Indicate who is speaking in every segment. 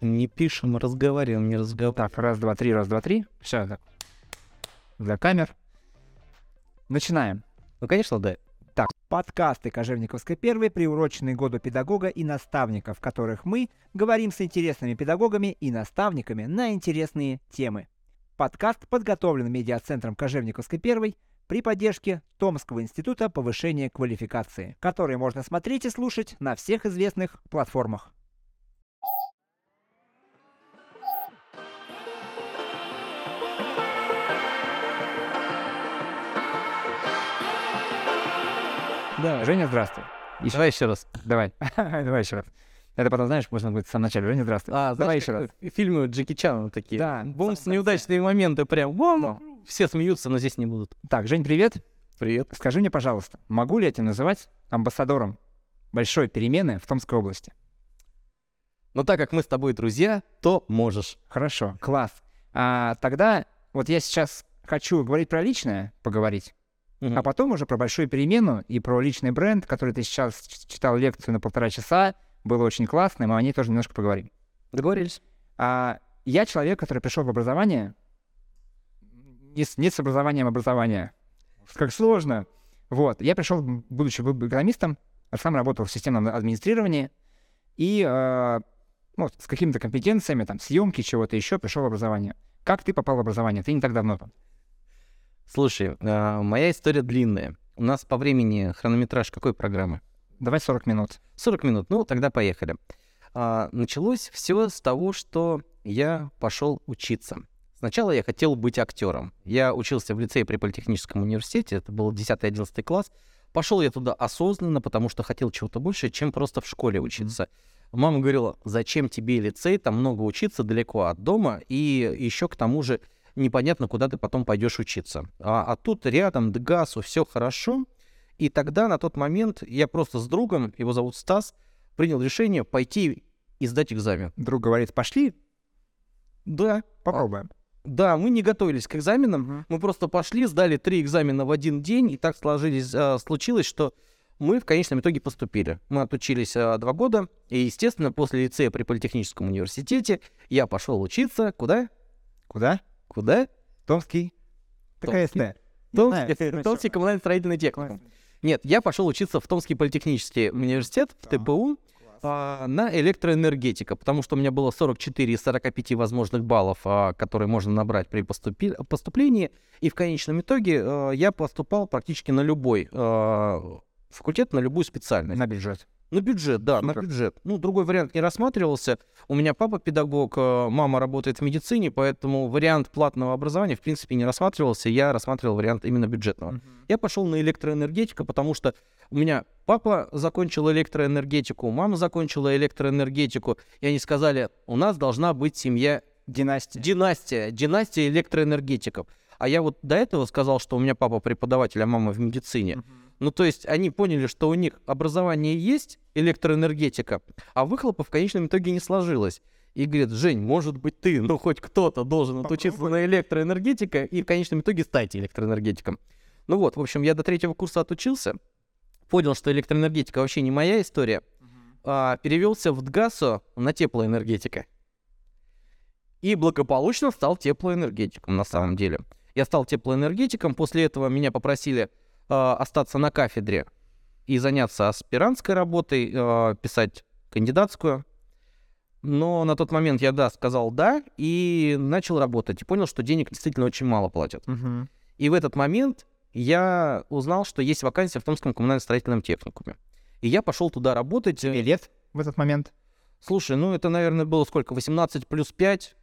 Speaker 1: Не пишем, разговариваем, не разговариваем.
Speaker 2: Так, раз, два, три, раз, два, три. Все, так. Для камер. Начинаем.
Speaker 1: Ну, конечно, да.
Speaker 2: Подкасты Кожевниковской первой приурочены году педагога и наставника, в которых мы говорим с интересными педагогами и наставниками на интересные темы. Подкаст подготовлен медиацентром Кожевниковской первой при поддержке Томского института повышения квалификации, который можно смотреть и слушать на всех известных платформах.
Speaker 1: Да.
Speaker 2: Женя, здравствуй.
Speaker 1: И давай еще раз.
Speaker 2: Давай. Давай еще раз. Это потом, знаешь, можно будет в самом начале. Женя, здравствуй.
Speaker 1: А,
Speaker 2: Давай еще раз.
Speaker 1: э, Фильмы Джеки Чана такие.
Speaker 2: Да.
Speaker 1: Бум,
Speaker 2: в
Speaker 1: с
Speaker 2: самом
Speaker 1: неудачные моменты прям.
Speaker 2: Ну.
Speaker 1: все смеются, но здесь не будут.
Speaker 2: Так, Жень, привет.
Speaker 1: Привет.
Speaker 2: Скажи мне, пожалуйста, могу ли я тебя называть амбассадором большой перемены в Томской области?
Speaker 1: Но так как мы с тобой друзья, то можешь.
Speaker 2: Хорошо, класс. А, тогда вот я сейчас хочу говорить про личное, поговорить,
Speaker 1: Мгм.
Speaker 2: а потом уже про большую перемену и про личный бренд, который ты сейчас читал лекцию на полтора часа, было очень классно, и мы о ней тоже немножко поговорим.
Speaker 1: Договорились?
Speaker 2: А, я человек, который пришел в образование, не с, не с образованием образования. Как сложно. Вот. Я пришел, будучи экономистом, а сам работал в системном администрировании и э, ну, с какими-то компетенциями, там, съемки, чего-то еще, пришел в образование. Как ты попал в образование? Ты не так давно. там.
Speaker 1: Слушай, а, моя история длинная. У нас по времени хронометраж какой программы?
Speaker 2: Давай 40 минут.
Speaker 1: 40 минут. Ну, тогда поехали. А, началось все с того, что я пошел учиться. Сначала я хотел быть актером. Я учился в лицее при Политехническом университете, это был 10-11 класс. Пошел я туда осознанно, потому что хотел чего-то больше, чем просто в школе учиться. Мама говорила, зачем тебе лицей, там много учиться далеко от дома, и еще к тому же непонятно, куда ты потом пойдешь учиться. А, а тут рядом ДГАСу все хорошо, и тогда на тот момент я просто с другом, его зовут Стас, принял решение пойти и сдать экзамен.
Speaker 2: Друг говорит, пошли,
Speaker 1: Да,
Speaker 2: попробуем.
Speaker 1: да, мы не готовились к экзаменам, мы просто пошли, сдали три экзамена в один день, и так сложились, а, случилось, что мы в конечном итоге поступили. Мы отучились а, два года, и, естественно, после лицея при Политехническом университете я пошел учиться куда?
Speaker 2: Куда?
Speaker 1: Куда?
Speaker 2: Томский. ТКСТ.
Speaker 1: Томский, Томский коммунально-строительный техникум. Нет, я пошел учиться в Томский политехнический университет, в. ТПУ, а, на электроэнергетика, потому что у меня было 44 из 45 возможных баллов, а, которые можно набрать при поступи- поступлении, и в конечном итоге а, я поступал практически на любой а, факультет, на любую специальность.
Speaker 2: На бюджет.
Speaker 1: На бюджет, да, на бюджет. Ну, другой вариант не рассматривался. У меня папа педагог, э, мама работает в медицине, поэтому вариант платного образования, в принципе, не рассматривался. Я рассматривал вариант именно бюджетного. Я пошел на электроэнергетику, потому что у меня папа закончил электроэнергетику, мама закончила электроэнергетику, и они сказали, у нас должна быть семья
Speaker 2: Династия.
Speaker 1: династия, династия электроэнергетиков. А я вот до этого сказал, что у меня папа преподаватель, а мама в медицине. Ну, то есть они поняли, что у них образование есть, электроэнергетика, а выхлопа в конечном итоге не сложилось. И говорит, Жень, может быть ты, ну хоть кто-то должен отучиться на электроэнергетика и в конечном итоге стать электроэнергетиком. Ну вот, в общем, я до третьего курса отучился, понял, что электроэнергетика вообще не моя история, а, перевелся в ДГАСу на теплоэнергетика. И благополучно стал теплоэнергетиком на самом деле. Я стал теплоэнергетиком, после этого меня попросили остаться на кафедре и заняться аспирантской работой, а, писать кандидатскую. Но на тот момент я, да, сказал да, и начал работать. И понял, что денег действительно очень мало платят.
Speaker 2: Мгм.
Speaker 1: И в этот момент я узнал, что есть вакансия в Томском коммунально-строительном техникуме. И я пошел туда работать.
Speaker 2: Тебе лет в этот момент?
Speaker 1: Слушай, ну это, наверное, было сколько? 18 плюс 5?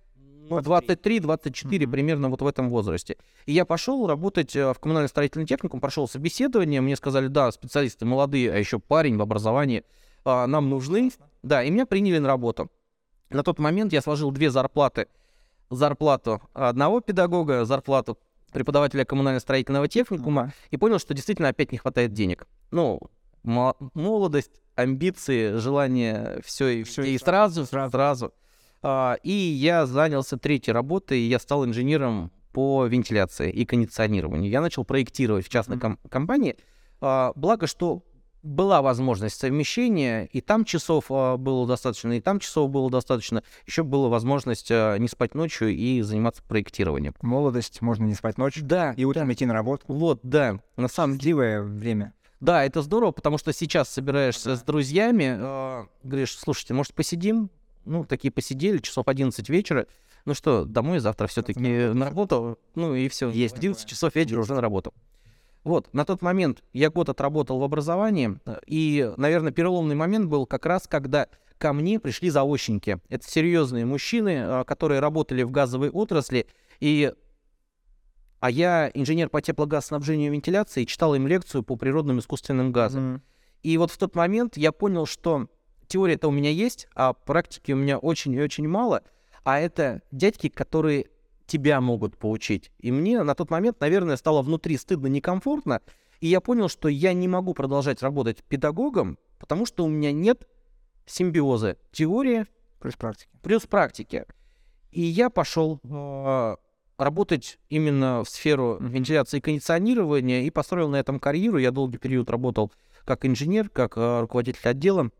Speaker 1: Ну, 23-24
Speaker 2: Мгм.
Speaker 1: примерно вот в этом возрасте. И я пошел работать э, в коммунально-строительный техникум, прошел собеседование, мне сказали, да, специалисты молодые, а еще парень в образовании, а, нам нужны. Да, и меня приняли на работу. На тот момент я сложил две зарплаты. Зарплату одного педагога, зарплату преподавателя коммунально-строительного техникума, и понял, что действительно опять не хватает денег. Ну, мо- молодость, амбиции, желание все и,
Speaker 2: Всё
Speaker 1: и,
Speaker 2: и
Speaker 1: сразу,
Speaker 2: сразу.
Speaker 1: сразу. А, и я занялся третьей работой, я стал инженером по вентиляции и кондиционированию. Я начал проектировать в частной ком- компании. А, благо, что была возможность совмещения, и там часов а, было достаточно, и там часов было достаточно. Еще была возможность не спать ночью и заниматься проектированием.
Speaker 2: Молодость, можно не спать ночью
Speaker 1: Да,
Speaker 2: и утром
Speaker 1: да.
Speaker 2: идти на работу.
Speaker 1: Вот, да. На самом
Speaker 2: Счастливое время.
Speaker 1: да, это здорово, потому что сейчас собираешься с друзьями, а, говоришь, слушайте, может, посидим? Ну, такие посидели, часов 11 вечера. Ну что, домой завтра все-таки на работу. Ну и все.
Speaker 2: Есть
Speaker 1: 11
Speaker 2: такое.
Speaker 1: часов вечера уже на работу. Вот, на тот момент я год отработал в образовании, и, наверное, переломный момент был как раз, когда ко мне пришли заочники. Это серьезные мужчины, э, которые работали в газовой отрасли, и а я инженер по теплогазснабжению и вентиляции, читал им лекцию по природным искусственным газам.
Speaker 2: Мгм.
Speaker 1: И вот в тот момент я понял, что теория-то у меня есть, а практики у меня очень и очень мало, а это дядьки, которые тебя могут поучить. И мне на тот момент, наверное, стало внутри стыдно, некомфортно, и я понял, что я не могу продолжать работать педагогом, потому что у меня нет симбиоза теория
Speaker 2: Плюс практики.
Speaker 1: плюс практики. И я пошел э, работать именно в сферу вентиляции и кондиционирования и построил на этом карьеру. Я долгий период работал как инженер, как э, руководитель отдела.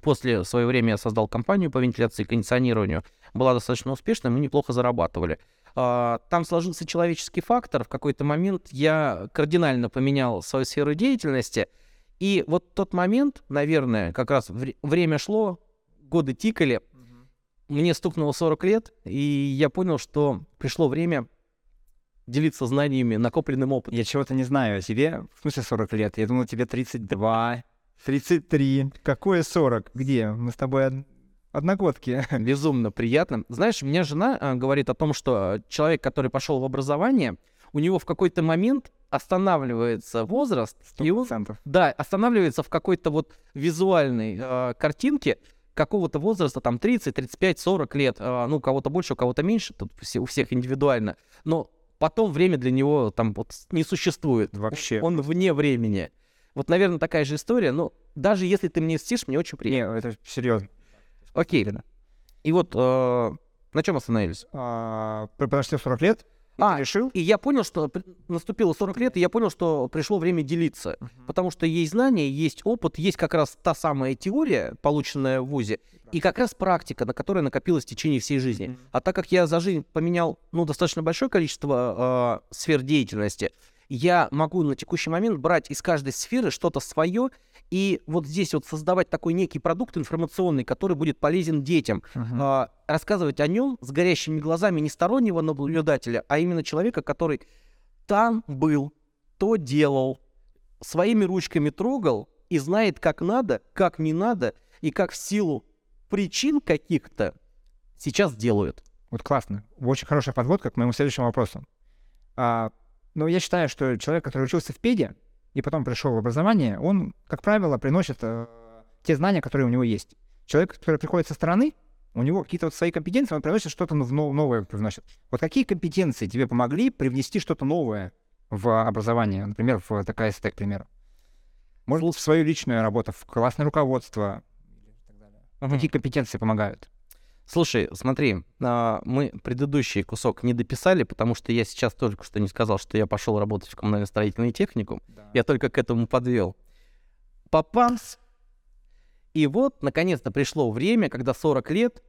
Speaker 1: После свое время я создал компанию по вентиляции и кондиционированию. Была достаточно успешной, мы неплохо зарабатывали. А, Там сложился человеческий фактор. В какой-то момент я кардинально поменял свою сферу деятельности. И вот тот момент, наверное, как раз вре- время шло, годы тикали, мне стукнуло 40 лет, и я понял, что пришло время делиться знаниями, накопленным опытом.
Speaker 2: Я чего-то не знаю о тебе. В смысле 40 лет? Я думал, тебе 32, 33. Какое 40? Где? Мы с тобой од- одногодки.
Speaker 1: Безумно приятно. Знаешь, у меня жена а, говорит о том, что а, человек, который пошел в образование, у него в какой-то момент останавливается возраст, и он,
Speaker 2: 100%.
Speaker 1: да, останавливается в какой-то вот визуальной а, картинке какого-то возраста, там 30, 35, 40 лет, а, ну, у кого-то больше, у кого-то меньше, тут все, у всех индивидуально, но потом время для него там вот не существует.
Speaker 2: Вообще.
Speaker 1: Он вне времени. Вот, наверное, такая же история, но даже если ты мне стишь, мне очень приятно.
Speaker 2: Не, это серьезно.
Speaker 1: Окей. И вот э, на чем остановились?
Speaker 2: А, пр- подожди 40 лет?
Speaker 1: А,
Speaker 2: решил?
Speaker 1: И я понял, что наступило 40 лет, и я понял, что пришло время делиться. Потому что есть знания, есть опыт, есть как раз та самая теория, полученная в ВУЗе, и как раз практика, на которой накопилась в течение всей жизни.
Speaker 2: Мгм.
Speaker 1: А так как я за жизнь поменял ну, достаточно большое количество э, сфер деятельности, я могу на текущий момент брать из каждой сферы что-то свое и вот здесь вот создавать такой некий продукт информационный, который будет полезен детям.
Speaker 2: Мгм.
Speaker 1: А, рассказывать о нем с горящими глазами не стороннего наблюдателя, а именно человека, который там был, то делал, своими ручками трогал и знает, как надо, как не надо, и как в силу причин каких-то сейчас делают.
Speaker 2: Вот классно. Очень хорошая подводка к моему следующему вопросу. А, ну, я считаю, что человек, который учился в педе и потом пришел в образование, он, как правило, приносит э, те знания, которые у него есть. Человек, который приходит со стороны, у него какие-то вот свои компетенции, он приносит что-то но- новое привносит. Вот какие компетенции тебе помогли привнести что-то новое в образование? Например, в ТКСТ, к примеру. Может быть, в свою личную работу, в классное руководство. Какие компетенции помогают?
Speaker 1: Слушай, смотри, а, мы предыдущий кусок не дописали, потому что я сейчас только что не сказал, что я пошел работать в коммунально-строительный техникум. Я только к этому подвел. Попанс. И вот, наконец-то пришло время, когда 40 лет,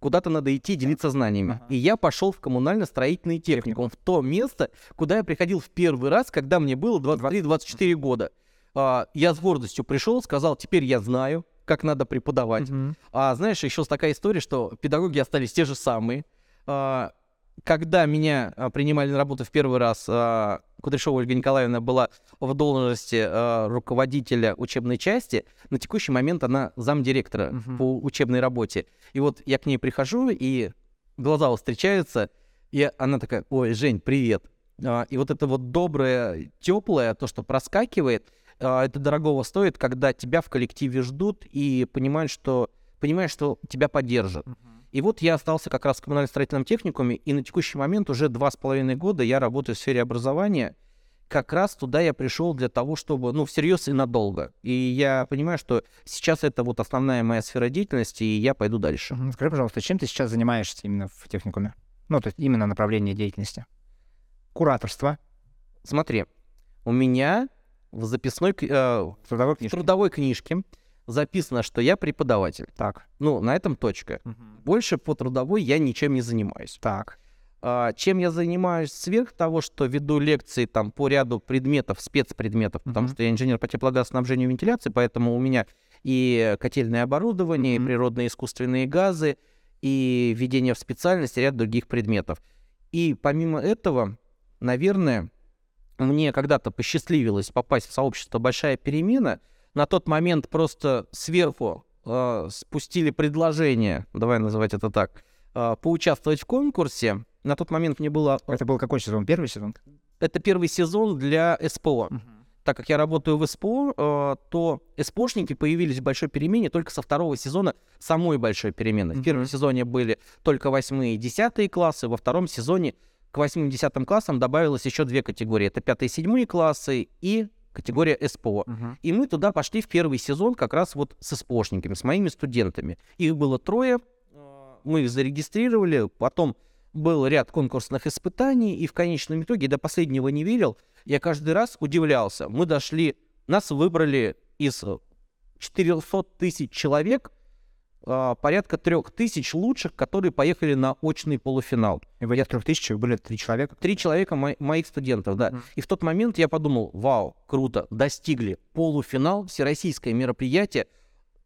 Speaker 1: куда-то надо идти делиться знаниями.
Speaker 2: Ага.
Speaker 1: И я пошел в коммунально-строительный техникум, в то место, куда я приходил в первый раз, когда мне было 23-24 года. А, Я с гордостью пришел, сказал, теперь я знаю, как надо преподавать.
Speaker 2: Мгм.
Speaker 1: А знаешь, еще такая история, что педагоги остались те же самые. А, Когда меня а, принимали на работу в первый раз, а, Кудряшова Ольга Николаевна была в должности а, руководителя учебной части. На текущий момент она замдиректора
Speaker 2: Мгм.
Speaker 1: по учебной работе. И вот я к ней прихожу, и глаза встречаются, и она такая, ой, Жень, привет. А, И вот это вот доброе, теплое, то, что проскакивает, это дорогого стоит, когда тебя в коллективе ждут и понимают, что, понимаешь, что тебя поддержат. И вот я остался как раз в коммунально-строительном техникуме, и на текущий момент уже два с половиной года я работаю в сфере образования. Как раз туда я пришел для того, чтобы, ну, всерьез и надолго. И я понимаю, что сейчас это вот основная моя сфера деятельности, и я пойду дальше.
Speaker 2: Скажи, пожалуйста, чем ты сейчас занимаешься именно в техникуме? Ну, то есть именно направление деятельности. Кураторство.
Speaker 1: Смотри, у меня в записной э,
Speaker 2: В трудовой
Speaker 1: в
Speaker 2: книжке.
Speaker 1: трудовой книжке записано, что я преподаватель.
Speaker 2: Так.
Speaker 1: Ну, на этом точка. Больше по трудовой я ничем не занимаюсь.
Speaker 2: Так.
Speaker 1: А, чем я занимаюсь сверх того, что веду лекции там по ряду предметов, спецпредметов, потому
Speaker 2: Мгм.
Speaker 1: что я инженер по теплогазоснабжению и вентиляции, поэтому у меня и котельное оборудование,
Speaker 2: Мгм.
Speaker 1: и природные искусственные газы, и введение в специальность, и ряд других предметов. И помимо этого, наверное, мне когда-то посчастливилось попасть в сообщество «Большая перемена». На тот момент просто сверху э, спустили предложение, давай называть это так, э, поучаствовать в конкурсе. На тот момент мне было...
Speaker 2: Это был какой сезон? Первый сезон?
Speaker 1: Это первый сезон для СПО. Так как я работаю в СПО, э, то СПОшники появились в большой перемене только со второго сезона самой большой перемены. В первом сезоне были только восьмые и десятые классы, во втором сезоне к восьмым и десятым классам добавилось еще две категории. Это пятые и седьмые классы и категория СПО. И мы туда пошли в первый сезон как раз вот с СПОшниками, с моими студентами. Их было трое, э, мы их зарегистрировали, потом был ряд конкурсных испытаний, и в конечном итоге до последнего не верил. Я каждый раз удивлялся. Мы дошли, нас выбрали из э, 400 тысяч человек, порядка трех тысяч лучших, которые поехали на очный полуфинал.
Speaker 2: И в этих трех тысячах были три человека.
Speaker 1: Три человека мо- моих студентов, да.
Speaker 2: Мгм.
Speaker 1: И в тот момент я подумал, вау, круто, достигли полуфинал, всероссийское мероприятие,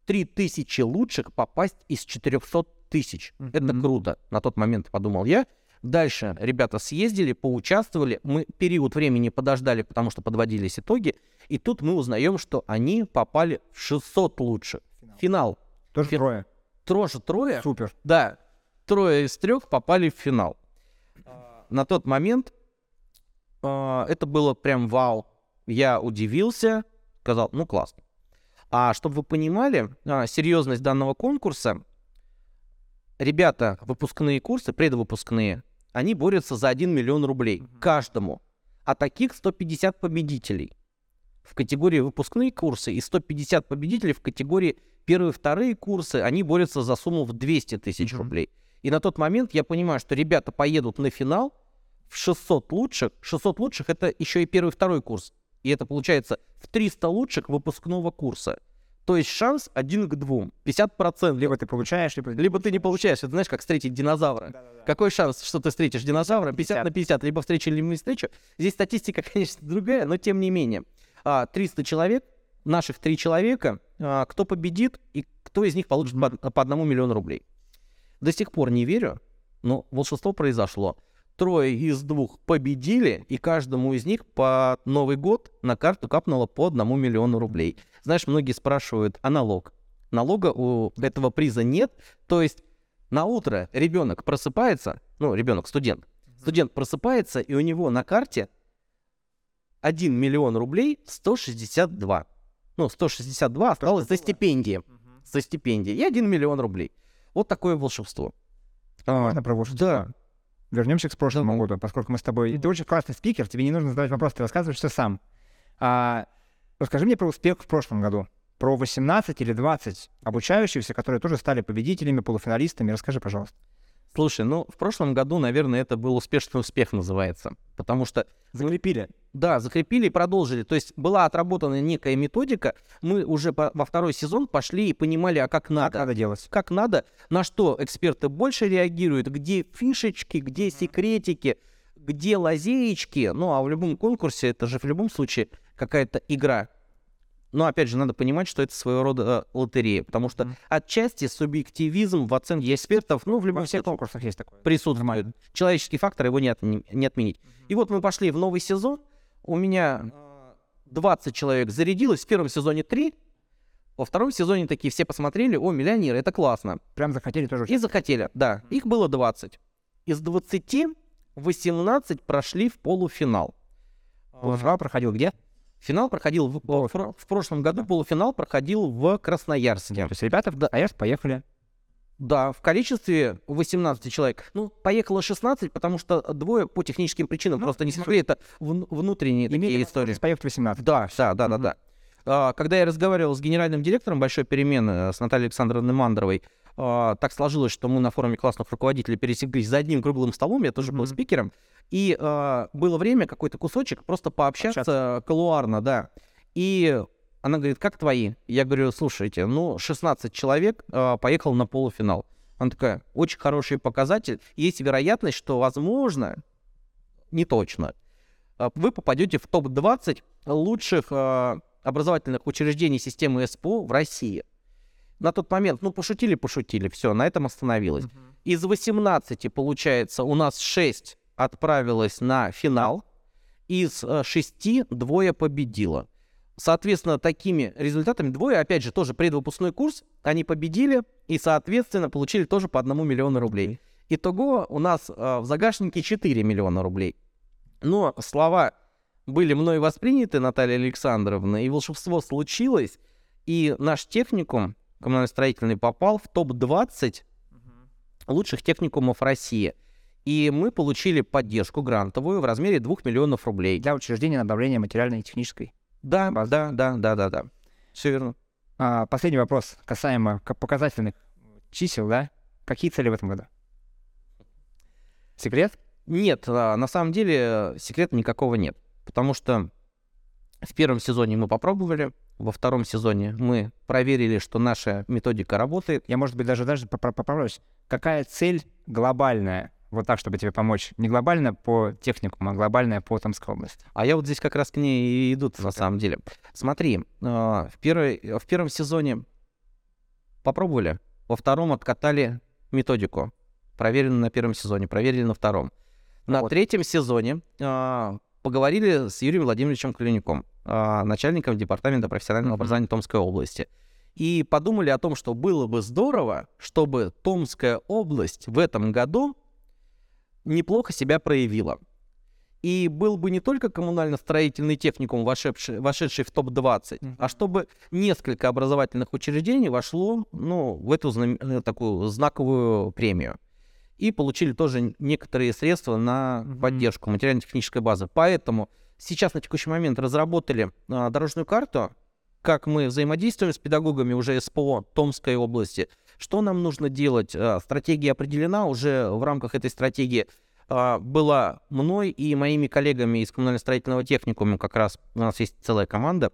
Speaker 1: три тысячи лучших попасть из 400 тысяч. Это
Speaker 2: Мгм.
Speaker 1: круто, на тот момент подумал я. Дальше ребята съездили, поучаствовали, мы период времени подождали, потому что подводились итоги, и тут мы узнаем, что они попали в 600 лучших. Финал.
Speaker 2: Тоже
Speaker 1: Фи-
Speaker 2: трое.
Speaker 1: Тоже трое.
Speaker 2: Супер.
Speaker 1: Да, трое из трех попали в финал. На тот момент а, это было прям вау. Я удивился, сказал, ну классно. А чтобы вы понимали а, серьезность данного конкурса, ребята, выпускные курсы, предвыпускные, они борются за 1 миллион рублей каждому. А таких 150 победителей в категории выпускные курсы и 150 победителей в категории первые и вторые курсы, они борются за сумму в 200 тысяч рублей. И на тот момент я понимаю, что ребята поедут на финал в 600 лучших. 600 лучших — это еще и первый и второй курс. И это получается в 300 лучших выпускного курса. То есть шанс один к двум. 50%.
Speaker 2: Либо ты получаешь, либо...
Speaker 1: Либо ты не получаешь. Это знаешь, как встретить динозавра. Какой шанс, что ты встретишь динозавра? 50 на 50. Либо встречу, либо не встречу. Здесь статистика, конечно, другая, но тем не менее. А, 300 человек, наших три человека, а, кто победит и кто из них получит по, по одному миллиону рублей. До сих пор не верю, но волшебство произошло. Трое из двух победили, и каждому из них по Новый год на карту капнуло по одному миллиону рублей. Знаешь, многие спрашивают, а налог? Налога у этого приза нет. То есть на утро ребенок просыпается, ну, ребенок, студент, студент просыпается, и у него на карте 1 миллион рублей 162. Ну, 162 осталось за стипендии. За стипендии. И 1 миллион рублей. Вот такое волшебство. А,
Speaker 2: про волшебство?
Speaker 1: да.
Speaker 2: Вернемся к прошлому
Speaker 1: Давай.
Speaker 2: году, поскольку мы с тобой... Ты очень классный спикер, тебе не нужно задавать вопрос, ты рассказываешь все сам. А, расскажи мне про успех в прошлом году. Про 18 или 20 обучающихся, которые тоже стали победителями, полуфиналистами. Расскажи, пожалуйста.
Speaker 1: Слушай, ну, в прошлом году, наверное, это был успешный успех называется. Потому что
Speaker 2: Закрепили.
Speaker 1: Да, закрепили и продолжили. То есть была отработана некая методика. Мы уже по- во второй сезон пошли и понимали, а как
Speaker 2: Как
Speaker 1: надо.
Speaker 2: надо делать?
Speaker 1: Как надо, на что эксперты больше реагируют, где фишечки, где секретики, где лазеечки. Ну, а в любом конкурсе это же в любом случае какая-то игра. Но опять же, надо понимать, что это своего рода э, лотерея, потому что отчасти субъективизм в оценке экспертов, ну, в любом
Speaker 2: всех конкурсах есть такое.
Speaker 1: присутствует. Человеческий фактор, его не, отни- не отменить. И вот мы пошли в новый сезон. У меня э, 20 человек зарядилось. В первом сезоне 3. Во втором сезоне такие все посмотрели, о, миллионеры, это классно.
Speaker 2: Прям захотели тоже
Speaker 1: И захотели, да. Их было 20. Из 20 18 прошли в полуфинал.
Speaker 2: Полуфинал проходил где?
Speaker 1: Финал проходил в, в, про- в прошлом году, полуфинал проходил в Красноярске.
Speaker 2: То есть ребята в Красноярск поехали.
Speaker 1: Да, в количестве 18 человек. Ну, поехало 16, потому что двое по техническим причинам
Speaker 2: Ну,
Speaker 1: просто не смогли. Это вн- внутренние такие
Speaker 2: Имели
Speaker 1: истории.
Speaker 2: возможность поехать 18.
Speaker 1: Да, да, да, да,
Speaker 2: Мгм.
Speaker 1: да. А, Когда я разговаривал с генеральным директором Большой перемены э, с Натальей Александровной Мандровой, а, так сложилось, что мы на форуме классных руководителей пересеклись за одним круглым столом, я тоже был
Speaker 2: Мгм.
Speaker 1: спикером, и а, было время какой-то кусочек просто пообщаться колуарно, да. И она говорит, как твои? Я говорю, слушайте, ну, 16 человек э, поехал на полуфинал. Она такая, очень хороший показатель. Есть вероятность, что, возможно, не точно, э, вы попадете в топ-20 лучших э, образовательных учреждений системы СПО в России. На тот момент, ну, пошутили-пошутили, все, на этом остановилось. Uh-huh. Из 18, получается, у нас 6 отправилось на финал, из 6 э, двое победило. Соответственно, такими результатами двое, опять же, тоже предвыпускной курс, они победили и, соответственно, получили тоже по одному миллиону рублей. Итого у нас э, в загашнике 4 миллиона рублей. Но слова были мной восприняты, Наталья Александровна, и волшебство случилось, и наш техникум коммунально-строительный попал в топ-20 лучших техникумов России. И мы получили поддержку грантовую в размере 2 миллионов рублей.
Speaker 2: Для учреждения направления материальной и технической
Speaker 1: Да, базы. да, да, да, да, да. Все верно.
Speaker 2: А, последний вопрос касаемо показательных чисел, да? Какие цели в этом году? Секрет?
Speaker 1: Нет, а, на самом деле секрета никакого нет. Потому что в первом сезоне мы попробовали, во втором сезоне мы проверили, что наша методика работает.
Speaker 2: Я, может быть, даже даже поправлюсь. Какая цель глобальная? Вот так, чтобы тебе помочь. Не глобально по техникуму, а глобальная по Томской области.
Speaker 1: А я вот здесь как раз к ней и иду на самом деле. Смотри, а, в, первой, в первом сезоне попробовали, во втором откатали методику. Проверили на первом сезоне, проверили на втором. На вот. третьем сезоне а, поговорили с Юрием Владимировичем Клюняком, а, начальником департамента профессионального образования Томской области. И подумали о том, что было бы здорово, чтобы Томская область в этом году неплохо себя проявила. И был бы не только коммунально-строительный техникум, вошедший, вошедший в топ-20, mm-hmm. а чтобы несколько образовательных учреждений вошло ну, в эту знам... Э, такую знаковую премию и получили тоже некоторые средства на mm-hmm. поддержку материально-технической базы. Поэтому сейчас на текущий момент разработали а, дорожную карту, как мы взаимодействуем с педагогами уже СПО Томской области, что нам нужно делать. А, стратегия определена, уже в рамках этой стратегии а, была мной и моими коллегами из коммунально-строительного техникума, как раз у нас есть целая команда,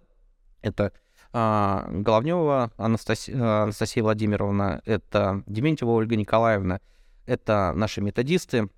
Speaker 1: это а, Головнева Анастасия, Анастасия Владимировна, это Дементьева Ольга Николаевна, это наши методисты.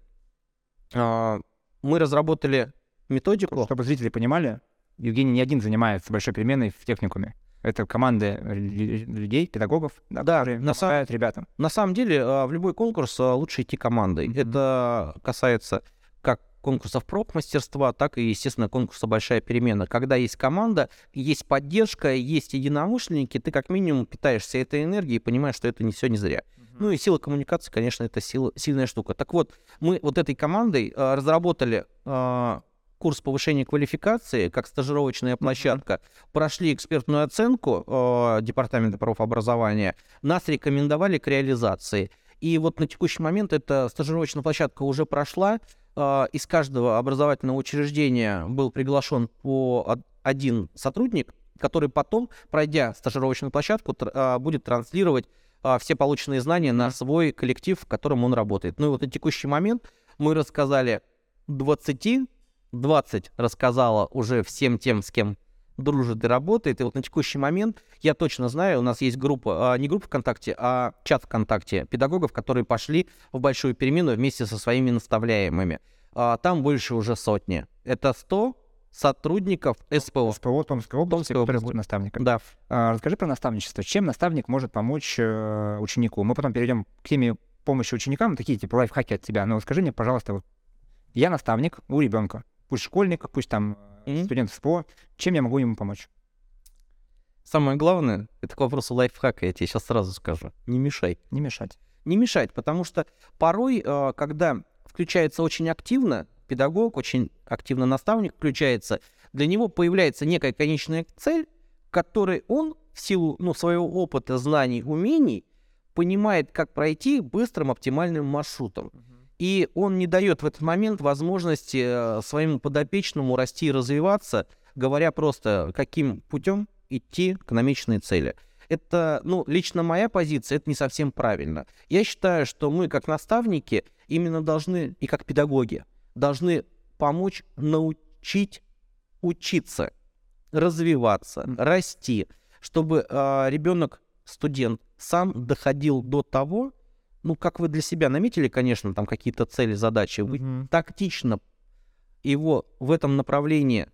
Speaker 1: А, мы разработали методику.
Speaker 2: Чтобы зрители понимали, Евгений не один занимается большой переменой в техникуме. Это команды людей, педагогов,
Speaker 1: да, да которые на помогают сам... ребятам. На самом деле, а, в любой конкурс а, лучше идти командой. Mm-hmm. Это касается как конкурсов проб мастерства, так и, естественно, конкурса «Большая перемена». Когда есть команда, есть поддержка, есть единомышленники, ты как минимум питаешься этой энергией и понимаешь, что это не все не зря. Ну и сила коммуникации, конечно, это сила, сильная штука. Так вот, мы вот этой командой э, разработали э, курс повышения квалификации, как стажировочная площадка, mm-hmm. прошли экспертную оценку э, Департамента правообразования, нас рекомендовали к реализации. И вот на текущий момент эта стажировочная площадка уже прошла. Э, из каждого образовательного учреждения был приглашен по один сотрудник, который потом, пройдя стажировочную площадку, тр- будет транслировать а, все полученные знания на свой коллектив, в котором он работает. Ну и вот на текущий момент мы рассказали 20, 20 рассказала уже всем тем, с кем дружит и работает. И вот на текущий момент я точно знаю, у нас есть группа, а, не группа ВКонтакте, а чат ВКонтакте педагогов, которые пошли в большую перемену вместе со своими наставляемыми. А, там больше уже сотни. Это 100 сотрудников СПО.
Speaker 2: СПО Томской области, Томской которые будут наставниками.
Speaker 1: Да.
Speaker 2: А, расскажи про наставничество. Чем наставник может помочь э, ученику? Мы потом перейдем к теме помощи ученикам, такие типа лайфхаки от тебя. Но скажи мне, пожалуйста, вот я наставник у ребенка, пусть школьник, пусть там mm-hmm. студент СПО. Чем я могу ему помочь?
Speaker 1: Самое главное, это к вопросу лайфхака, я тебе сейчас сразу скажу. Не мешай.
Speaker 2: Не мешать.
Speaker 1: Не мешать, потому что порой, э, когда включается очень активно, педагог, очень активно наставник включается, для него появляется некая конечная цель, которой он в силу ну, своего опыта, знаний, умений понимает, как пройти быстрым оптимальным маршрутом. И он не дает в этот момент возможности э, своему подопечному расти и развиваться, говоря просто, каким путем идти к намеченной цели. Это, ну, лично моя позиция, это не совсем правильно. Я считаю, что мы, как наставники, именно должны, и как педагоги, должны помочь научить учиться. развиваться, расти, чтобы э, ребенок, студент, сам доходил до того, ну, как вы для себя наметили, конечно, там какие-то цели, задачи, вы
Speaker 2: Мгм.
Speaker 1: тактично его в этом направлении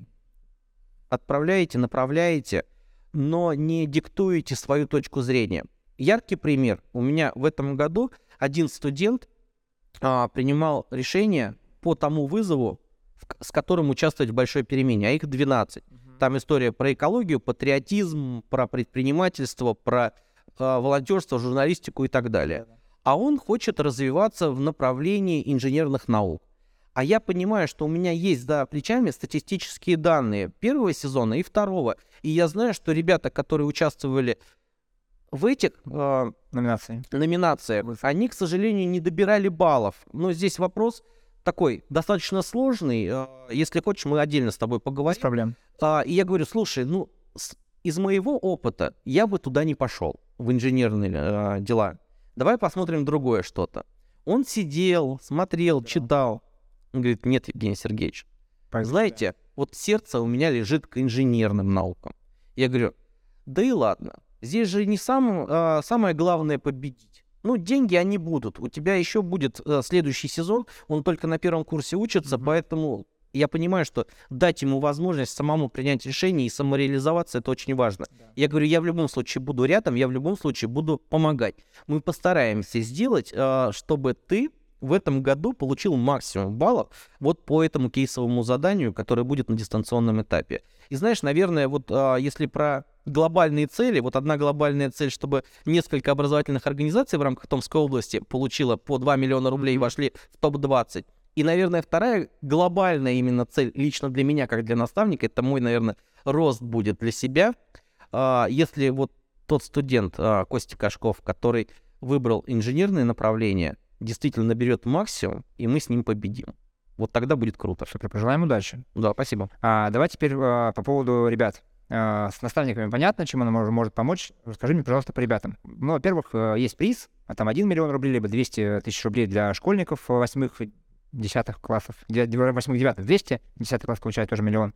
Speaker 1: отправляете, направляете, но не диктуете свою точку зрения. Яркий пример. У меня в этом году один студент а, принимал решение по тому вызову, с которым участвовать в большой перемене, а их 12. Там история про экологию, патриотизм, про предпринимательство, про а, волонтерство, журналистику и так далее. А он хочет развиваться в направлении инженерных наук. А я понимаю, что у меня есть за плечами статистические данные первого сезона и второго. И я знаю, что ребята, которые участвовали в этих а,
Speaker 2: Номинации.
Speaker 1: номинациях, они, к сожалению, не добирали баллов. Но здесь вопрос такой, достаточно сложный. А, Если хочешь, мы отдельно с тобой
Speaker 2: Без
Speaker 1: поговорим.
Speaker 2: проблем.
Speaker 1: А, и я говорю, слушай, ну, из моего опыта я бы туда не пошел, в инженерные а, дела. Давай посмотрим другое что-то. Он сидел, смотрел, читал. Он говорит, нет, Евгений Сергеевич,
Speaker 2: Пойду
Speaker 1: знаете, вот сердце у меня лежит к инженерным наукам. Я говорю, да и ладно, здесь же не сам, а, самое главное победить. Ну, деньги они будут. У тебя еще будет а, следующий сезон, он только на первом курсе учится,
Speaker 2: Мгм.
Speaker 1: поэтому я понимаю, что дать ему возможность самому принять решение и самореализоваться, это очень важно.
Speaker 2: Да.
Speaker 1: Я говорю, я в любом случае буду рядом, я в любом случае буду помогать. Мы постараемся сделать, а, чтобы ты в этом году получил максимум баллов вот по этому кейсовому заданию, которое будет на дистанционном этапе. И знаешь, наверное, вот а, если про глобальные цели, вот одна глобальная цель, чтобы несколько образовательных организаций в рамках Томской области получило по 2 миллиона рублей и вошли в топ-20. И, наверное, вторая глобальная именно цель лично для меня, как для наставника, это мой, наверное, рост будет для себя. А, Если вот тот студент, а, Костя Кашков, который выбрал инженерное направление, действительно наберет максимум, и мы с ним победим. Вот тогда будет круто.
Speaker 2: Супер, пожелаем удачи.
Speaker 1: Да, спасибо.
Speaker 2: А, давай теперь а, по поводу ребят. А, с наставниками понятно, чем он мож- может помочь. Расскажи мне, пожалуйста, по ребятам. Ну, во-первых, э, есть приз, а там 1 миллион рублей, либо 200 тысяч рублей для школьников восьмых, десятых классов, восьмых, девятых, 200, десятый класс получает тоже миллион.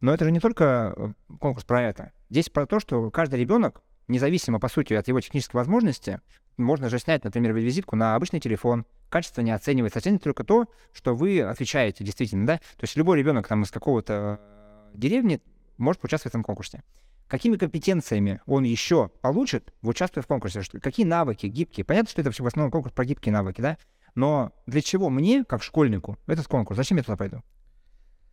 Speaker 2: Но это же не только э, конкурс про это. Здесь про то, что каждый ребенок, независимо, по сути, от его технической возможности, можно же снять, например, визитку на обычный телефон, качество не оценивается, оценивает только то, что вы отвечаете действительно, да? То есть любой ребенок там из какого-то э, деревни может поучаствовать в этом конкурсе. Какими компетенциями он еще получит, участвуя в конкурсе? Что- Какие навыки гибкие? Понятно, что это все в основном конкурс про гибкие навыки, да? Но для чего мне, как школьнику, этот конкурс? Зачем я туда пойду?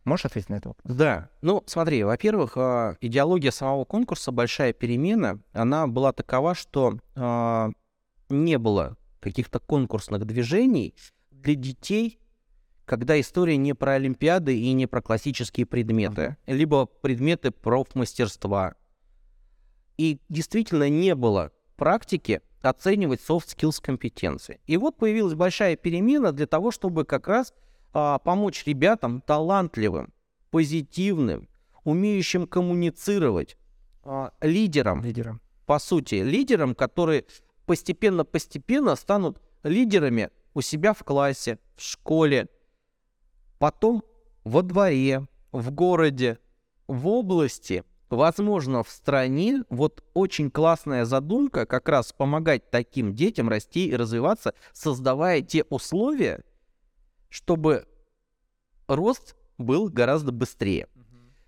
Speaker 2: Можешь ответить на это? вопрос?
Speaker 1: Да, ну смотри, во-первых, а, идеология самого конкурса «Большая перемена», она была такова, что а, не было каких-то конкурсных движений для детей, когда история не про олимпиады и не про классические предметы, либо предметы профмастерства. И действительно не было практики оценивать soft skills компетенции. И вот появилась большая перемена для того, чтобы как раз а, помочь ребятам талантливым, позитивным, умеющим коммуницировать, а, лидерам,
Speaker 2: Лидером.
Speaker 1: по сути, лидерам, которые постепенно-постепенно станут лидерами у себя в классе, в школе, потом во дворе, в городе, в области, возможно, в стране. Вот очень классная задумка как раз помогать таким детям расти и развиваться, создавая те условия, чтобы рост был гораздо быстрее.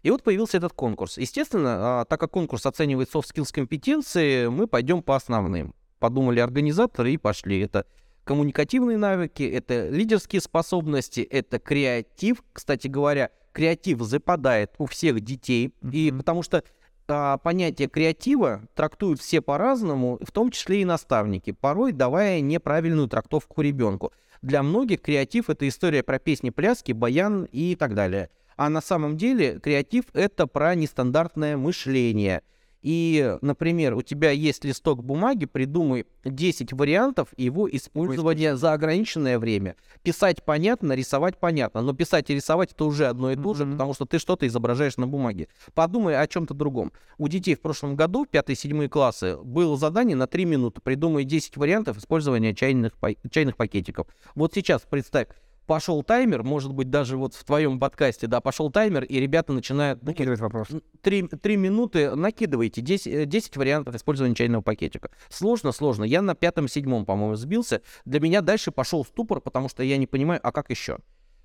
Speaker 1: И вот появился этот конкурс. Естественно, а, так как конкурс оценивает soft skills компетенции, мы пойдем по основным. Подумали организаторы и пошли. Это коммуникативные навыки, это лидерские способности, это креатив. Кстати говоря, креатив западает у всех детей. И
Speaker 2: Мгм.
Speaker 1: потому что а, понятие креатива трактуют все по-разному, в том числе и наставники, порой давая неправильную трактовку ребенку. Для многих креатив это история про песни, пляски, баян и так далее. А на самом деле креатив это про нестандартное мышление. И, например, у тебя есть листок бумаги, придумай 10 вариантов его использования за ограниченное время. Писать понятно, рисовать понятно, но писать и рисовать это уже одно и то же, потому что ты что-то изображаешь на бумаге. Подумай о чем-то другом. У детей в прошлом году, 5-7 классы, было задание на 3 минуты. Придумай 10 вариантов использования чайных, чайных пакетиков. Вот сейчас представь, пошел таймер, может быть, даже вот в твоем подкасте, да, пошел таймер, и ребята начинают...
Speaker 2: Накидывает вопрос.
Speaker 1: Три, три минуты накидывайте, 10, 10 вариантов использования чайного пакетика. Сложно, сложно. Я на пятом-седьмом, по-моему, сбился. Для меня дальше пошел ступор, потому что я не понимаю, а как еще?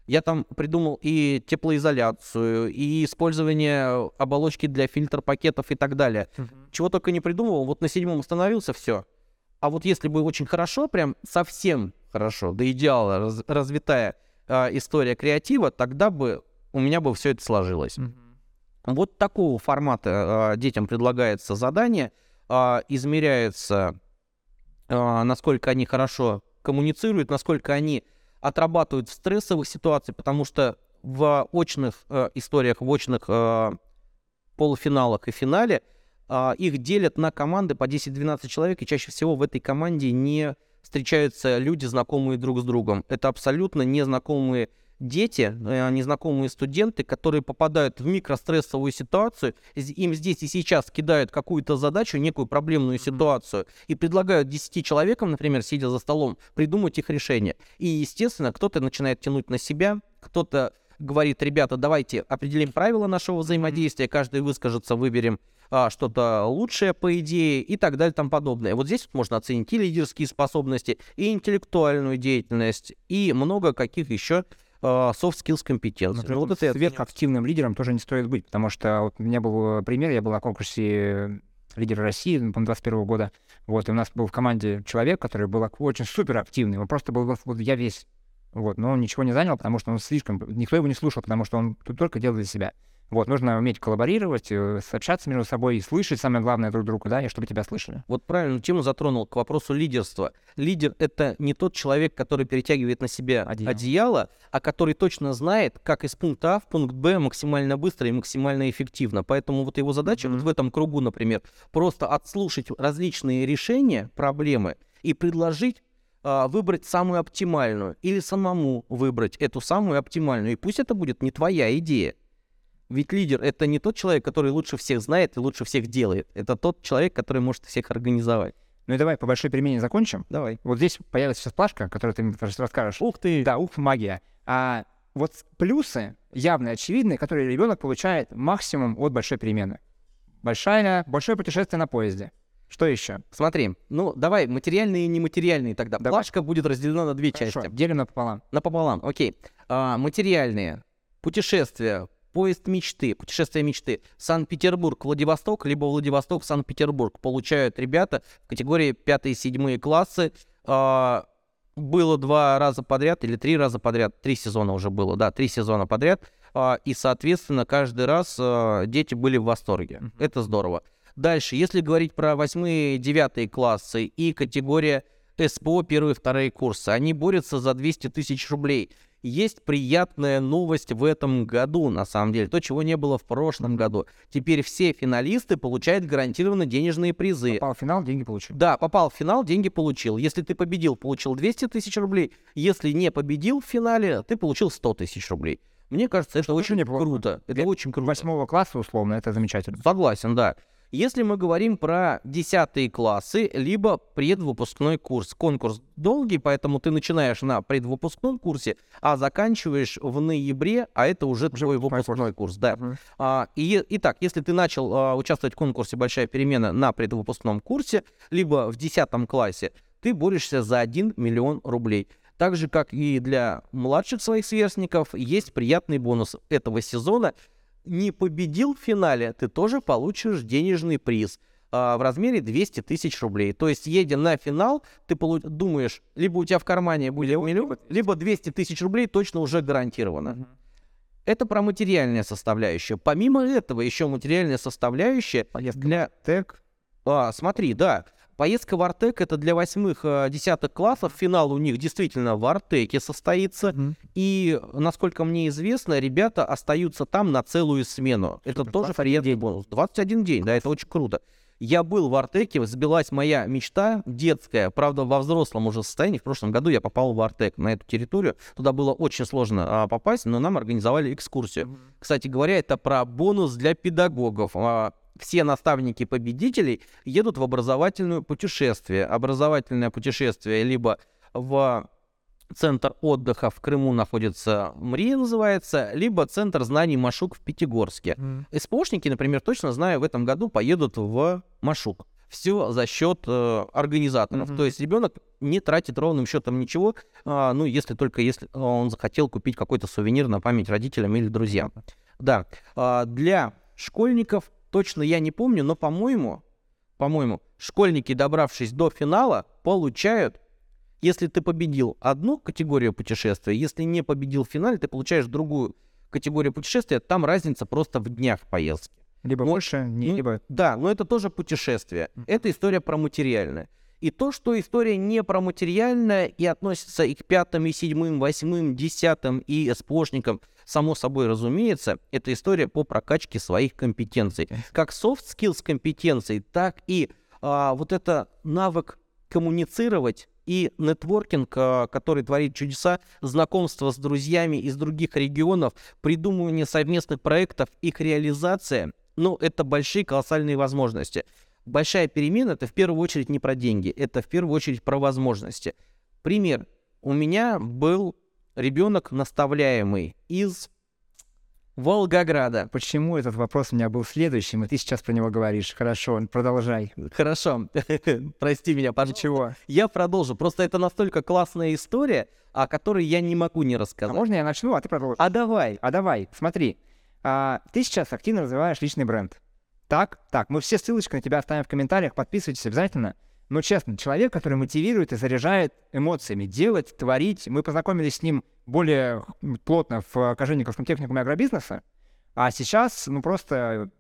Speaker 1: Я там придумал и теплоизоляцию, и использование оболочки для фильтр пакетов и так далее.
Speaker 2: Мгм.
Speaker 1: Чего только не придумывал. Вот на седьмом остановился, все. А вот если бы очень хорошо, прям совсем хорошо, до идеала раз- развитая а, история креатива, тогда бы у меня бы все это сложилось.
Speaker 2: Мгм.
Speaker 1: Вот такого формата а, детям предлагается задание, а, измеряется, а, насколько они хорошо коммуницируют, насколько они отрабатывают в стрессовых ситуациях, потому что в очных э, историях, в очных э, полуфиналах и финале а, их делят на команды по 10-12 человек, и чаще всего в этой команде не встречаются люди, знакомые друг с другом. Это абсолютно незнакомые дети, э, незнакомые студенты, которые попадают в микрострессовую ситуацию, им здесь и сейчас кидают какую-то задачу, некую проблемную ситуацию, и предлагают 10 человекам, например, сидя за столом, придумать их решение. И, естественно, кто-то начинает тянуть на себя, кто-то говорит, ребята, давайте определим правила нашего взаимодействия, каждый выскажется, выберем а, что-то лучшее по идее и так далее и тому подобное. Вот здесь вот можно оценить и лидерские способности, и интеллектуальную деятельность, и много каких еще а, soft skills компетенций.
Speaker 2: Например,
Speaker 1: Ну, вот это
Speaker 2: сверхактивным лидером тоже не стоит быть, потому что вот у меня был э, пример, я был на конкурсе э, лидера России, ну, по-моему, 21 года, вот, и у нас был в команде человек, который был очень суперактивный, он просто был, вот я весь, вот, но он ничего не занял, потому что он слишком, никто его не слушал, потому что он тут только делал для себя. Вот, нужно уметь коллаборировать, э, общаться между собой и слышать, самое главное, друг друга, да, и чтобы тебя слышали.
Speaker 1: Вот правильную тему затронул к вопросу лидерства. Лидер — это не тот человек, который перетягивает на себя
Speaker 2: Одеяло.
Speaker 1: одеяло. а который точно знает, как из пункта А в пункт Б максимально быстро и максимально эффективно. Поэтому вот его задача вот
Speaker 2: Мгм.
Speaker 1: в этом кругу, например, просто отслушать различные решения проблемы и предложить а, выбрать самую оптимальную или самому выбрать эту самую оптимальную. И пусть это будет не твоя идея. Ведь лидер — это не тот человек, который лучше всех знает и лучше всех делает. Это тот человек, который может всех организовать.
Speaker 2: Ну и давай по большой перемене закончим.
Speaker 1: Давай.
Speaker 2: Вот здесь появится сейчас плашка, которую ты мне рас- расскажешь.
Speaker 1: Ух ты!
Speaker 2: Да, ух, магия. А вот плюсы явные, очевидные, которые ребенок получает максимум от большой перемены. Большая, большое путешествие на поезде. Что еще?
Speaker 1: Смотри, ну давай материальные и нематериальные тогда.
Speaker 2: Давай.
Speaker 1: Плашка будет разделена на две
Speaker 2: Хорошо,
Speaker 1: части.
Speaker 2: делим напополам.
Speaker 1: Напополам, окей. А, материальные. Путешествия. Поезд мечты, путешествие мечты. Санкт-Петербург, Владивосток, либо Владивосток, Санкт-Петербург. Получают ребята в категории 5-7 классы. А, было два раза подряд или три раза подряд. Три сезона уже было, да, три сезона подряд. А, и, соответственно, каждый раз а, дети были в восторге.
Speaker 2: Мгм.
Speaker 1: Это здорово. Дальше, если говорить про 8-9 классы и категория СПО первые и вторые курсы, они борются за 200 тысяч рублей. Есть приятная новость в этом году, на самом деле, то, чего не было в прошлом году. Теперь все финалисты получают гарантированно денежные призы.
Speaker 2: Попал в финал, деньги получил.
Speaker 1: Да, попал в финал, деньги получил. Если ты победил, получил 200 тысяч рублей. Если не победил в финале, ты получил 100 тысяч рублей. Мне кажется, это
Speaker 2: тоже
Speaker 1: очень
Speaker 2: неплохо.
Speaker 1: круто. Это очень круто.
Speaker 2: Восьмого класса, условно, это замечательно.
Speaker 1: Согласен, да. Если мы говорим про 10 классы, либо предвыпускной курс. Конкурс долгий, поэтому ты начинаешь на предвыпускном курсе, а заканчиваешь в ноябре, а это уже, твой
Speaker 2: выпускной
Speaker 1: курс. Да.
Speaker 2: Мгм.
Speaker 1: А, и, итак, если ты начал а, участвовать в конкурсе «Большая перемена» на предвыпускном курсе, либо в 10 классе, ты борешься за 1 миллион рублей. Так же, как и для младших своих сверстников, есть приятный бонус этого сезона. Не победил в финале, ты тоже получишь денежный приз а, в размере 200 тысяч рублей. То есть, едя на финал, ты получ- думаешь, либо у тебя в кармане будет миллион, либо 200 тысяч рублей точно уже гарантировано.
Speaker 2: Мгм.
Speaker 1: Это про материальная составляющая. Помимо этого, еще материальная составляющая
Speaker 2: Поездка
Speaker 1: для...
Speaker 2: Тек.
Speaker 1: А, смотри, да. Поездка в Артек это для восьмых, а, десятых классов. Финал у них действительно в Артеке состоится.
Speaker 2: Мгм.
Speaker 1: И, насколько мне известно, ребята остаются там на целую смену. Это
Speaker 2: Супер,
Speaker 1: тоже
Speaker 2: 21
Speaker 1: приятный бонус. 21 день, да, это очень круто. Я был в Артеке, сбилась моя мечта детская, правда, во взрослом уже состоянии. В прошлом году я попал в Артек, на эту территорию. Туда было очень сложно а, попасть, но нам организовали экскурсию.
Speaker 2: Мгм.
Speaker 1: Кстати говоря, это про бонус для педагогов. А, Все наставники победителей едут в образовательное путешествие. Образовательное путешествие либо в центр отдыха в Крыму находится, МРИ называется, либо центр знаний Машук в Пятигорске.
Speaker 2: Mm.
Speaker 1: СПОшники, например, точно знаю, в этом году поедут в Машук. Все за счет э, организаторов.
Speaker 2: Мгм.
Speaker 1: То есть ребенок не тратит ровным счетом ничего, а, ну, если только если он захотел купить какой-то сувенир на память родителям или друзьям. Да. А, для школьников точно я не помню, но, по-моему, по-моему, школьники, добравшись до финала, получают, если ты победил одну категорию путешествия, если не победил в финале, ты получаешь другую категорию путешествия, там разница просто в днях поездки.
Speaker 2: Либо
Speaker 1: Ну,
Speaker 2: больше, не,
Speaker 1: ну,
Speaker 2: либо...
Speaker 1: Да, но это тоже путешествие.
Speaker 2: Мгм.
Speaker 1: Это история про материальное. И то, что история не про материальное и относится и к пятым, и седьмым, восьмым, десятым и СПОшникам, само собой разумеется, это история по прокачке своих компетенций. Как soft skills компетенций, так и а, вот это навык коммуницировать и нетворкинг, а, который творит чудеса, знакомство с друзьями из других регионов, придумывание совместных проектов, их реализация, ну, это большие колоссальные возможности. Большая перемена это в первую очередь не про деньги, это в первую очередь про возможности. Пример. У меня был ребенок наставляемый из Волгограда.
Speaker 2: Почему этот вопрос у меня был следующим, и ты сейчас про него говоришь? Хорошо, продолжай.
Speaker 1: Хорошо, прости меня, пожалуйста.
Speaker 2: Ничего.
Speaker 1: Я продолжу. Просто это настолько классная история, о которой я не могу не
Speaker 2: А
Speaker 1: рассказать.
Speaker 2: можно я начну, а ты продолжишь?
Speaker 1: А давай.
Speaker 2: А давай, смотри. а, ты сейчас активно развиваешь личный бренд. Так? Так, мы все ссылочки на тебя оставим в комментариях, подписывайтесь обязательно. Но честно, человек, который мотивирует и заряжает эмоциями, делать, творить. Мы познакомились с ним более плотно в Кожевниковском техникуме агробизнеса. А сейчас, ну просто,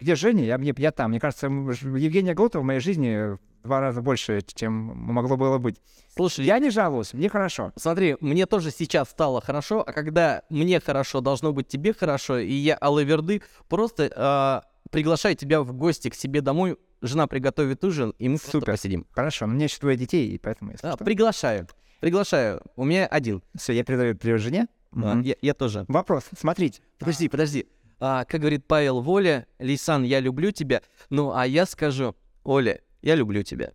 Speaker 2: где Женя? Я, я, я там. Мне кажется, Евгения Глотова в моей жизни в два раза больше, чем могло было быть.
Speaker 1: Слушай,
Speaker 2: Я не жалуюсь, мне хорошо.
Speaker 1: Смотри, мне тоже сейчас стало хорошо, а когда мне хорошо, должно быть тебе хорошо, и я Алаверды просто а, приглашаю тебя в гости к себе домой, жена приготовит ужин, и мы
Speaker 2: Супер.
Speaker 1: посидим.
Speaker 2: Хорошо, но у меня еще двое детей, и поэтому...
Speaker 1: А, приглашаю, приглашаю. У меня один.
Speaker 2: Все, я передаю привет жене.
Speaker 1: А, я, я тоже.
Speaker 2: Вопрос, смотрите.
Speaker 1: Подожди, подожди. А, как говорит Павел Воля, Лейсан, я люблю тебя. Ну, а я скажу, Оля, я люблю тебя.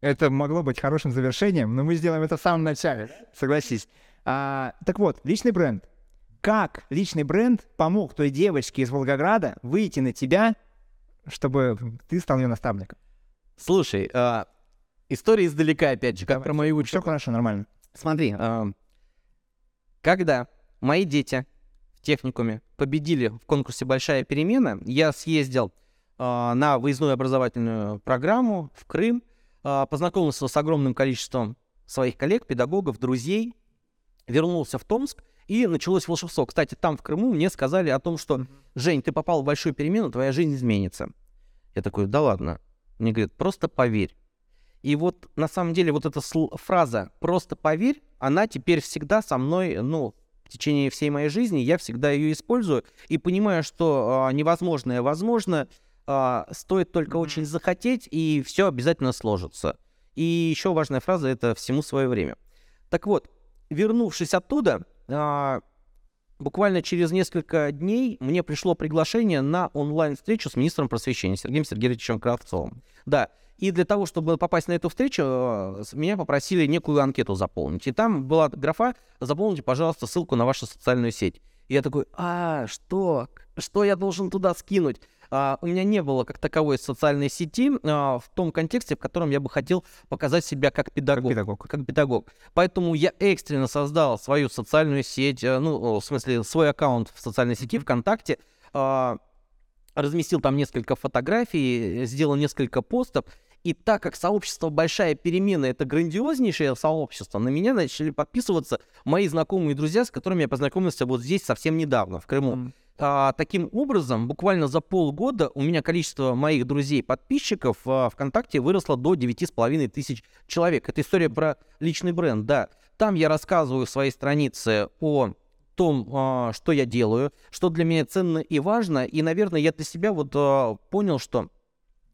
Speaker 2: Это могло быть хорошим завершением, но мы сделаем это в самом начале, согласись. А, так вот, личный бренд. Как личный бренд помог той девочке из Волгограда выйти на тебя, чтобы ты стал ее наставником?
Speaker 1: Слушай, а, история издалека, опять же, как
Speaker 2: Давай.
Speaker 1: про мою
Speaker 2: Все хорошо, нормально.
Speaker 1: Смотри, ам, когда мои дети в техникуме победили в конкурсе «Большая перемена», я съездил а, на выездную образовательную программу в Крым, а, познакомился с огромным количеством своих коллег, педагогов, друзей, вернулся в Томск, и началось волшебство. Кстати, там, в Крыму, мне сказали о том, что «Жень, ты попал в большую перемену, твоя жизнь изменится». Я такой, да ладно. Мне говорят, просто поверь. И вот на самом деле вот эта фраза «просто поверь», она теперь всегда со мной, ну, в течение всей моей жизни, я всегда ее использую и понимаю, что а, невозможное возможно, а, стоит только очень захотеть, и все обязательно сложится. И еще важная фраза — это «всему свое время». Так вот, вернувшись оттуда, а, буквально через несколько дней мне пришло приглашение на онлайн-встречу с министром просвещения Сергеем Сергеевичем Кравцовым. Да, и для того, чтобы попасть на эту встречу, э, меня попросили некую анкету заполнить. И там была графа «Заполните, пожалуйста, ссылку на вашу социальную сеть». И я такой, а, что? Что я должен туда скинуть? А, у меня не было как таковой социальной сети а, в том контексте, в котором я бы хотел показать себя как
Speaker 2: Как
Speaker 1: педагог
Speaker 2: педагог.
Speaker 1: как педагог. Поэтому я экстренно создал свою социальную сеть, э, ну, в смысле, свой аккаунт в социальной сети ВКонтакте, а, разместил там несколько фотографий, сделал несколько постов. И так как сообщество «Большая перемена» — это грандиознейшее сообщество, на меня начали подписываться мои знакомые и друзья, с которыми я познакомился вот здесь совсем недавно, в Крыму.
Speaker 2: М.
Speaker 1: А, таким образом, буквально за полгода у меня количество моих друзей-подписчиков а, ВКонтакте выросло до 9,5 тысяч человек. Это история про личный бренд, да. Там я рассказываю в своей странице о том, а, что я делаю, что для меня ценно и важно. И, наверное, я для себя вот а, понял, что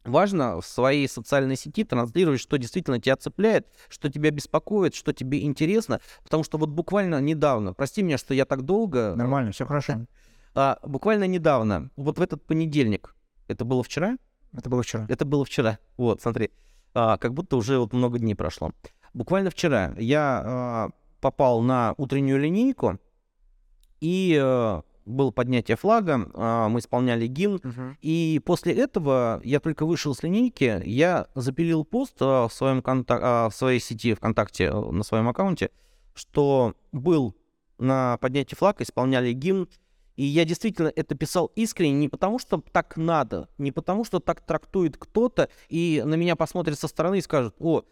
Speaker 1: важно в своей социальной сети транслировать, что действительно тебя цепляет, что тебя беспокоит, что тебе интересно. Потому что вот буквально недавно, прости меня, что я так долго...
Speaker 2: Нормально, все хорошо.
Speaker 1: А, буквально недавно, вот в этот понедельник, это было вчера?
Speaker 2: Это было вчера.
Speaker 1: Это было вчера. Вот, смотри, а, как будто уже вот много дней прошло. Буквально вчера я э, попал на утреннюю линейку, и э, было поднятие флага, э, мы исполняли гимн,
Speaker 2: Мгм.
Speaker 1: и после этого я только вышел с линейки, я запилил пост э, в, своем контак- а, в своей сети ВКонтакте, э, на своем аккаунте, что был на поднятии флага, исполняли гимн, и я действительно это писал искренне не потому, что так надо, не потому, что так трактует кто-то, и на меня посмотрят со стороны и скажут, о,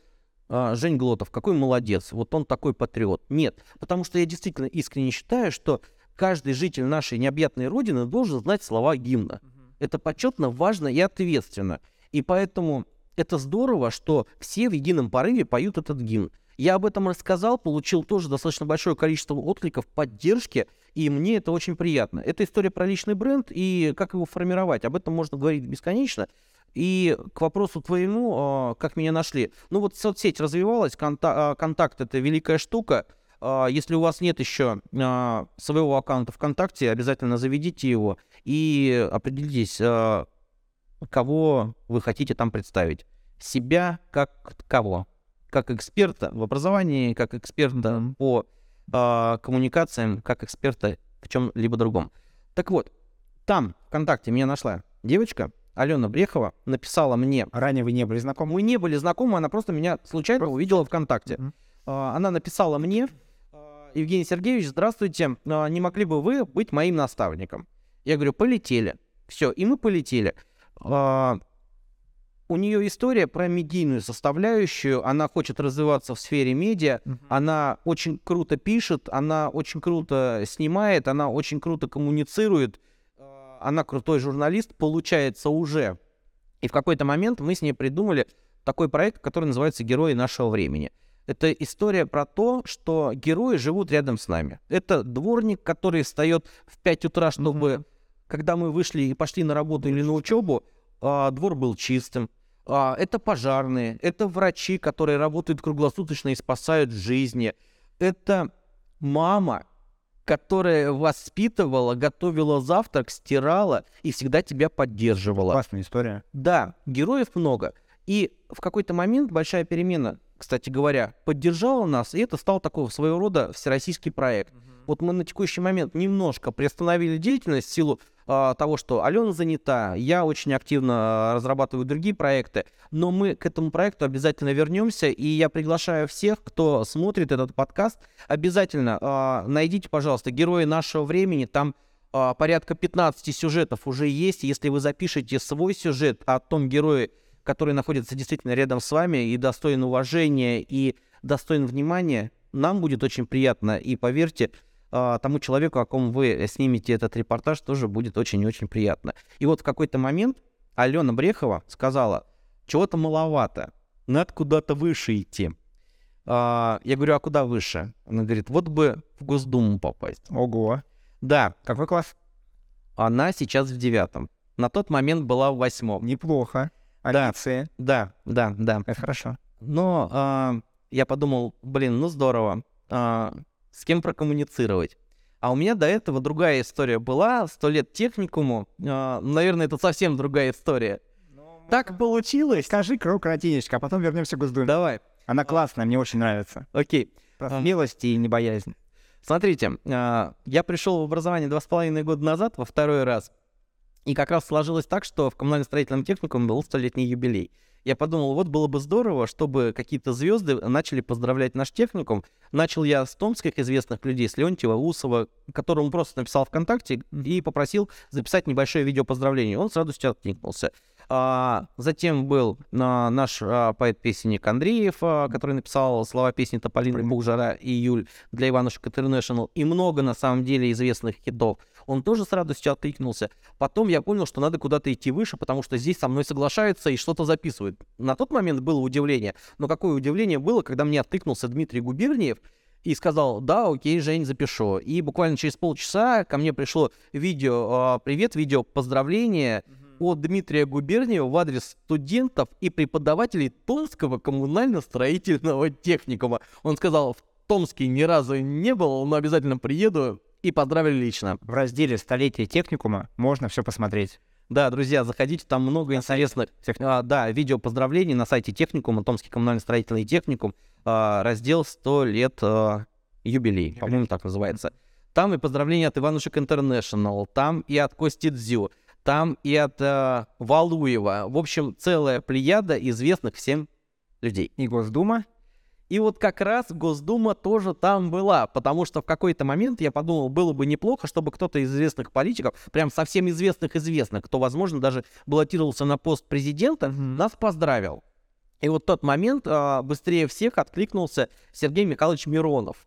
Speaker 1: а, Жень Глотов, какой молодец, вот он такой патриот. Нет, потому что я действительно искренне считаю, что каждый житель нашей необъятной родины должен знать слова гимна. Это почетно, важно и ответственно. И поэтому это здорово, что все в едином порыве поют этот гимн. Я об этом рассказал, получил тоже достаточно большое количество откликов, поддержки, и мне это очень приятно. Это история про личный бренд и как его формировать. Об этом можно говорить бесконечно. И к вопросу твоему, а, как меня нашли. Ну вот соцсеть развивалась, а, контакт это великая штука. А, Если у вас нет еще своего аккаунта ВКонтакте, обязательно заведите его и определитесь, кого вы хотите там представить. Себя как кого? Как эксперта в образовании, как эксперта по а, коммуникациям, как эксперта в чем-либо другом. Так вот, там ВКонтакте меня нашла девочка, Алена Брехова, написала мне.
Speaker 2: Ранее вы не были знакомы?
Speaker 1: Мы не были знакомы, она просто меня случайно увидела ВКонтакте.
Speaker 2: Мгм.
Speaker 1: А, Она написала мне, а, Евгений Сергеевич, здравствуйте, а, не могли бы вы быть моим наставником? Я говорю, полетели. Все, и мы полетели. А, У нее история про медийную составляющую, она хочет развиваться в сфере медиа,
Speaker 2: Мгм.
Speaker 1: она очень круто пишет, она очень круто снимает, она очень круто коммуницирует, э, она крутой журналист, получается уже. И в какой-то момент мы с ней придумали такой проект, который называется «Герои нашего времени». Это история про то, что герои живут рядом с нами. Это дворник, который встает в 5 утра, чтобы,
Speaker 2: Мгм.
Speaker 1: когда мы вышли и пошли на работу или на учебу, а, двор был чистым. А, Это пожарные, это врачи, которые работают круглосуточно и спасают жизни. Это мама, которая воспитывала, готовила завтрак, стирала и всегда тебя поддерживала.
Speaker 2: Классная история.
Speaker 1: Да, героев много. И в какой-то момент большая перемена, кстати говоря, поддержала нас, и это стал такого своего рода всероссийский проект. Вот мы на текущий момент немножко приостановили деятельность в силу а, того, что Алена занята, я очень активно а, разрабатываю другие проекты, но мы к этому проекту обязательно вернемся, и я приглашаю всех, кто смотрит этот подкаст, обязательно а, найдите, пожалуйста, герои нашего времени, там а, порядка 15 сюжетов уже есть, если вы запишете свой сюжет о том герое, который находится действительно рядом с вами и достоин уважения и достоин внимания, нам будет очень приятно. И поверьте, а, тому человеку, о ком вы снимете этот репортаж, тоже будет очень и очень приятно. И вот в какой-то момент Алена Брехова сказала, чего-то маловато, надо куда-то выше идти. А, Я говорю, а куда выше? Она говорит, вот бы в Госдуму попасть.
Speaker 2: Ого.
Speaker 1: Да,
Speaker 2: Какой класс?
Speaker 1: она сейчас в девятом. На тот момент была в восьмом.
Speaker 2: Неплохо.
Speaker 1: Да.
Speaker 2: Амбиции.
Speaker 1: Да, да, да.
Speaker 2: Это хорошо.
Speaker 1: Но а, я подумал, блин, ну здорово, а, с кем прокоммуницировать. А у меня до этого другая история была, сто лет техникуму. а, наверное, это совсем другая история. Так получилось.
Speaker 2: Скажи крократинечка, а потом вернемся к Госдуме.
Speaker 1: Давай,
Speaker 2: Она классная, мне очень нравится.
Speaker 1: окей.
Speaker 2: Про
Speaker 1: А.
Speaker 2: смелость и небоязнь.
Speaker 1: Смотрите, а, я пришел в образование два с половиной года назад, во второй раз. И как раз сложилось так, что в коммунально-строительном техникуме был столетний юбилей. Я подумал, вот было бы здорово, чтобы какие-то звезды начали поздравлять наш техникум. Начал я с томских известных людей, с Леонтьева, Усова, которому просто написал ВКонтакте и попросил записать небольшое видео поздравления. Он с радостью откликнулся. А, затем был а, наш а, поэт-песенник Андреев, а, который написал слова песни Тополиный Бог, Жара и Июль для Иванушек Интернешнл и много на самом деле известных хитов. Он тоже с радостью откликнулся. Потом я понял, что надо куда-то идти выше, потому что здесь со мной соглашаются и что-то записывают. На тот момент было удивление. Но какое удивление было, когда мне откликнулся Дмитрий Губерниев и сказал, да, окей, Жень, запишу. И буквально через полчаса ко мне пришло видео, а, привет, видео поздравления от Дмитрия Губерниева в адрес студентов и преподавателей Томского коммунально-строительного техникума. Он сказал, в Томске ни разу не был, но обязательно приеду и поздравили лично.
Speaker 2: В разделе «Столетие техникума» можно все посмотреть.
Speaker 1: Да, друзья, заходите, там много интересных, а, да, видео поздравлений на сайте техникума, Томский коммунально-строительный техникум, а, раздел «100 лет а, юбилей», по-моему, так называется. Там и поздравления от Иванушек Интернешнл, там и от Кости Дзю, там и от э, Валуева. В общем, целая плеяда известных всем людей.
Speaker 2: И Госдума?
Speaker 1: И вот как раз Госдума тоже там была, потому что в какой-то момент я подумал, было бы неплохо, чтобы кто-то из известных политиков, прям совсем известных-известных, кто, возможно, даже баллотировался на пост президента, нас поздравил. И вот тот момент а, быстрее всех откликнулся Сергей Михайлович Миронов.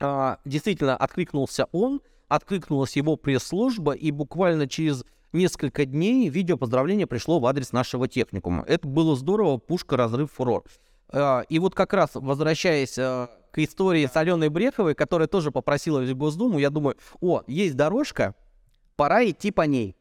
Speaker 1: А, действительно, откликнулся он, откликнулась его пресс-служба, и буквально через несколько дней видео поздравления пришло в адрес нашего техникума. Это было здорово, пушка, разрыв, фурор. А, и вот как раз, возвращаясь а, к истории с Аленой Бреховой, которая тоже попросила в Госдуму, я думаю, о, есть дорожка, пора идти по ней.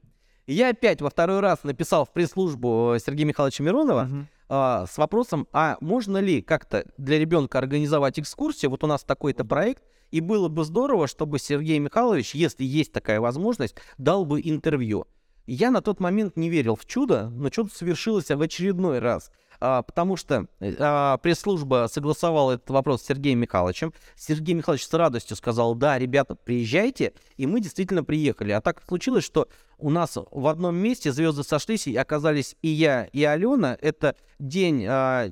Speaker 1: я опять во второй раз написал в пресс-службу Сергея Михайловича Миронова uh-huh. а, с вопросом, а можно ли как-то для ребенка организовать экскурсию, вот у нас такой-то проект, и было бы здорово, чтобы Сергей Михайлович, если есть такая возможность, дал бы интервью. Я на тот момент не верил в чудо, но чудо совершилось в очередной раз – а, потому что а, пресс-служба согласовала этот вопрос с Сергеем Михайловичем. Сергей Михайлович с радостью сказал, да, ребята, приезжайте, и мы действительно приехали. А так случилось, что у нас в одном месте звезды сошлись, и оказались и я, и Алена. Это день а,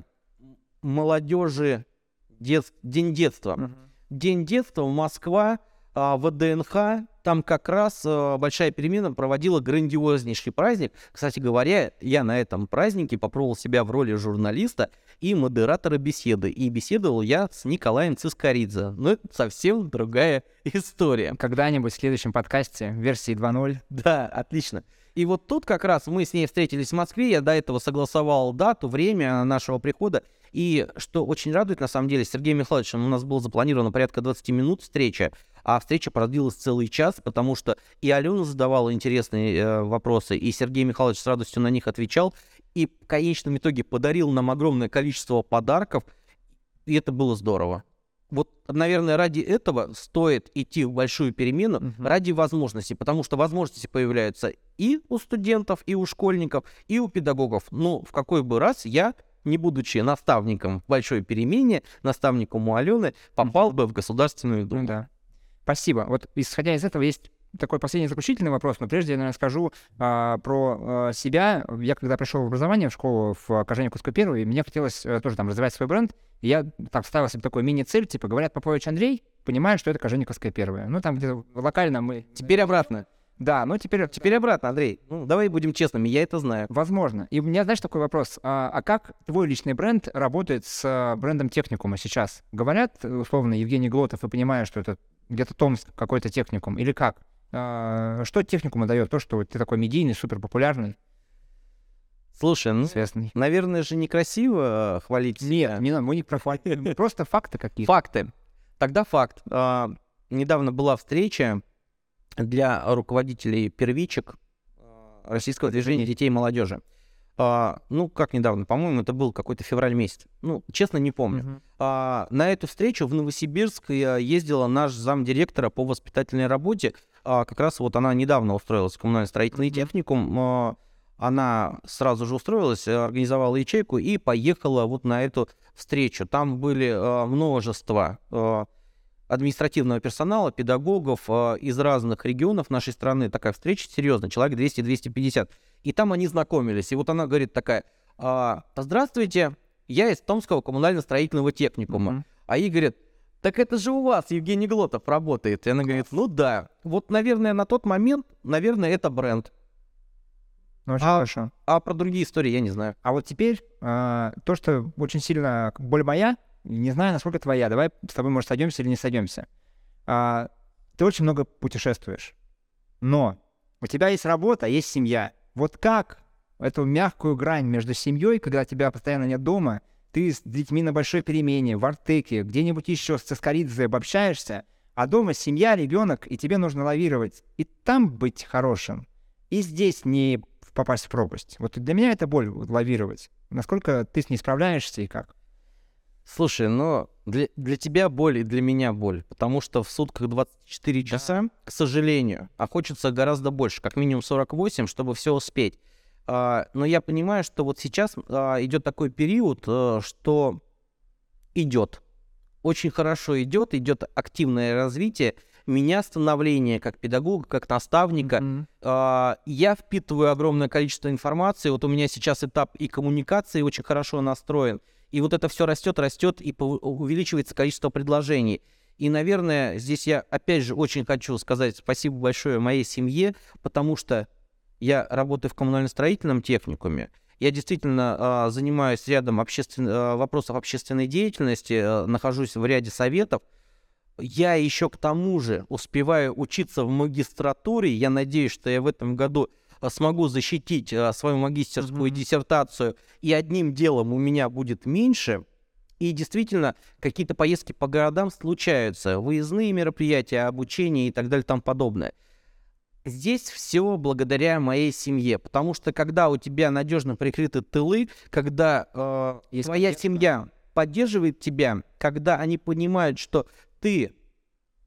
Speaker 1: молодежи, дет, день детства. Uh-huh. День детства, Москва, а, ВДНХ, там как раз э, большая перемена проводила грандиознейший праздник. Кстати говоря, я на этом празднике попробовал себя в роли журналиста и модератора беседы. И беседовал я с Николаем Цискоридзе. Но это совсем другая история.
Speaker 2: Когда-нибудь в следующем подкасте, версии 2.0.
Speaker 1: Да, отлично. И вот тут как раз мы с ней встретились в Москве, я до этого согласовал дату, время нашего прихода. И что очень радует, на самом деле, Сергей Михайлович, у нас было запланировано порядка 20 минут встреча а встреча продлилась целый час, потому что и Алена задавала интересные э, вопросы, и Сергей Михайлович с радостью на них отвечал, и в конечном итоге подарил нам огромное количество подарков, и это было здорово. Вот, наверное, ради этого стоит идти в большую перемену, угу. ради возможностей, потому что возможности появляются и у студентов, и у школьников, и у педагогов. Ну, в какой бы раз я не будучи наставником в большой перемене, наставником у Алены, попал бы в Государственную Думу.
Speaker 2: Да. Спасибо. Вот исходя из этого есть такой последний заключительный вопрос, но прежде я, наверное, скажу а, про а, себя. Я когда пришел в образование, в школу в Кожевниковскую первую, мне хотелось а, тоже там развивать свой бренд. И я так ставил себе такой мини-цель, типа, говорят Попович Андрей, понимаю, что это Кожевниковская первая. Ну, там где-то локально мы...
Speaker 1: Теперь обратно.
Speaker 2: Да, ну теперь...
Speaker 1: Теперь обратно, Андрей. Ну, давай будем честными, я это знаю.
Speaker 2: Возможно. И у меня, знаешь, такой вопрос. А, а как твой личный бренд работает с а, брендом техникума сейчас? Говорят, условно, Евгений Глотов, и понимаю, что это где-то Томск какой-то техникум, или как? А, что техникума дает? То, что ты такой медийный, супер популярный.
Speaker 1: Слушай, ну, известный. наверное же некрасиво э, хвалить.
Speaker 2: Нет, не надо, мы не прохватили, просто факты какие-то.
Speaker 1: Факты. Тогда факт. А, недавно была встреча для руководителей первичек а, российского движения детей и молодежи. А, ну, как недавно, по-моему, это был какой-то февраль месяц. Ну, честно, не помню. Uh-huh. А, на эту встречу в Новосибирск ездила наш замдиректора по воспитательной работе. А, как раз вот она недавно устроилась в коммунально-строительный uh-huh. техникум. А, она сразу же устроилась, организовала ячейку и поехала вот на эту встречу. Там были а, множество а, административного персонала, педагогов э, из разных регионов нашей страны. Такая встреча серьезная, человек 200-250. И там они знакомились. И вот она говорит такая, а, здравствуйте, я из Томского коммунально-строительного техникума. Mm-hmm. А ей говорят, так это же у вас Евгений Глотов работает. И она говорит, ну да. Вот, наверное, на тот момент, наверное, это бренд.
Speaker 2: Ну, очень а, хорошо.
Speaker 1: А про другие истории я не знаю.
Speaker 2: А вот теперь а, то, что очень сильно боль моя, не знаю, насколько твоя. Давай с тобой, может, сойдемся или не сойдемся. А, ты очень много путешествуешь. Но у тебя есть работа, есть семья. Вот как эту мягкую грань между семьей, когда тебя постоянно нет дома, ты с детьми на большой перемене, в Артеке, где-нибудь еще с Цискоридзе обобщаешься, а дома семья, ребенок, и тебе нужно лавировать. И там быть хорошим, и здесь не попасть в пропасть. Вот для меня это боль вот, лавировать. Насколько ты с ней справляешься и как?
Speaker 1: Слушай, но для, для тебя боль и для меня боль, потому что в сутках 24 часа, к сожалению, а хочется гораздо больше, как минимум 48, чтобы все успеть. А, но я понимаю, что вот сейчас а, идет такой период, а, что идет, очень хорошо идет, идет активное развитие, меня становление как педагога, как наставника. Mm-hmm. Э, я впитываю огромное количество информации. Вот у меня сейчас этап и коммуникации очень хорошо настроен. И вот это все растет, растет, и увеличивается количество предложений. И, наверное, здесь я опять же очень хочу сказать спасибо большое моей семье, потому что я работаю в коммунально-строительном техникуме. Я действительно э, занимаюсь рядом обществен... э, вопросов общественной деятельности, э, нахожусь в ряде советов я еще к тому же успеваю учиться в магистратуре. Я надеюсь, что я в этом году а, смогу защитить а, свою магистерскую mm-hmm. диссертацию, и одним делом у меня будет меньше. И действительно, какие-то поездки по городам случаются, выездные мероприятия, обучение и так далее тому подобное. Здесь все благодаря моей семье, потому что когда у тебя надежно прикрыты тылы, когда э, твоя семья поддерживает тебя, когда они понимают, что ты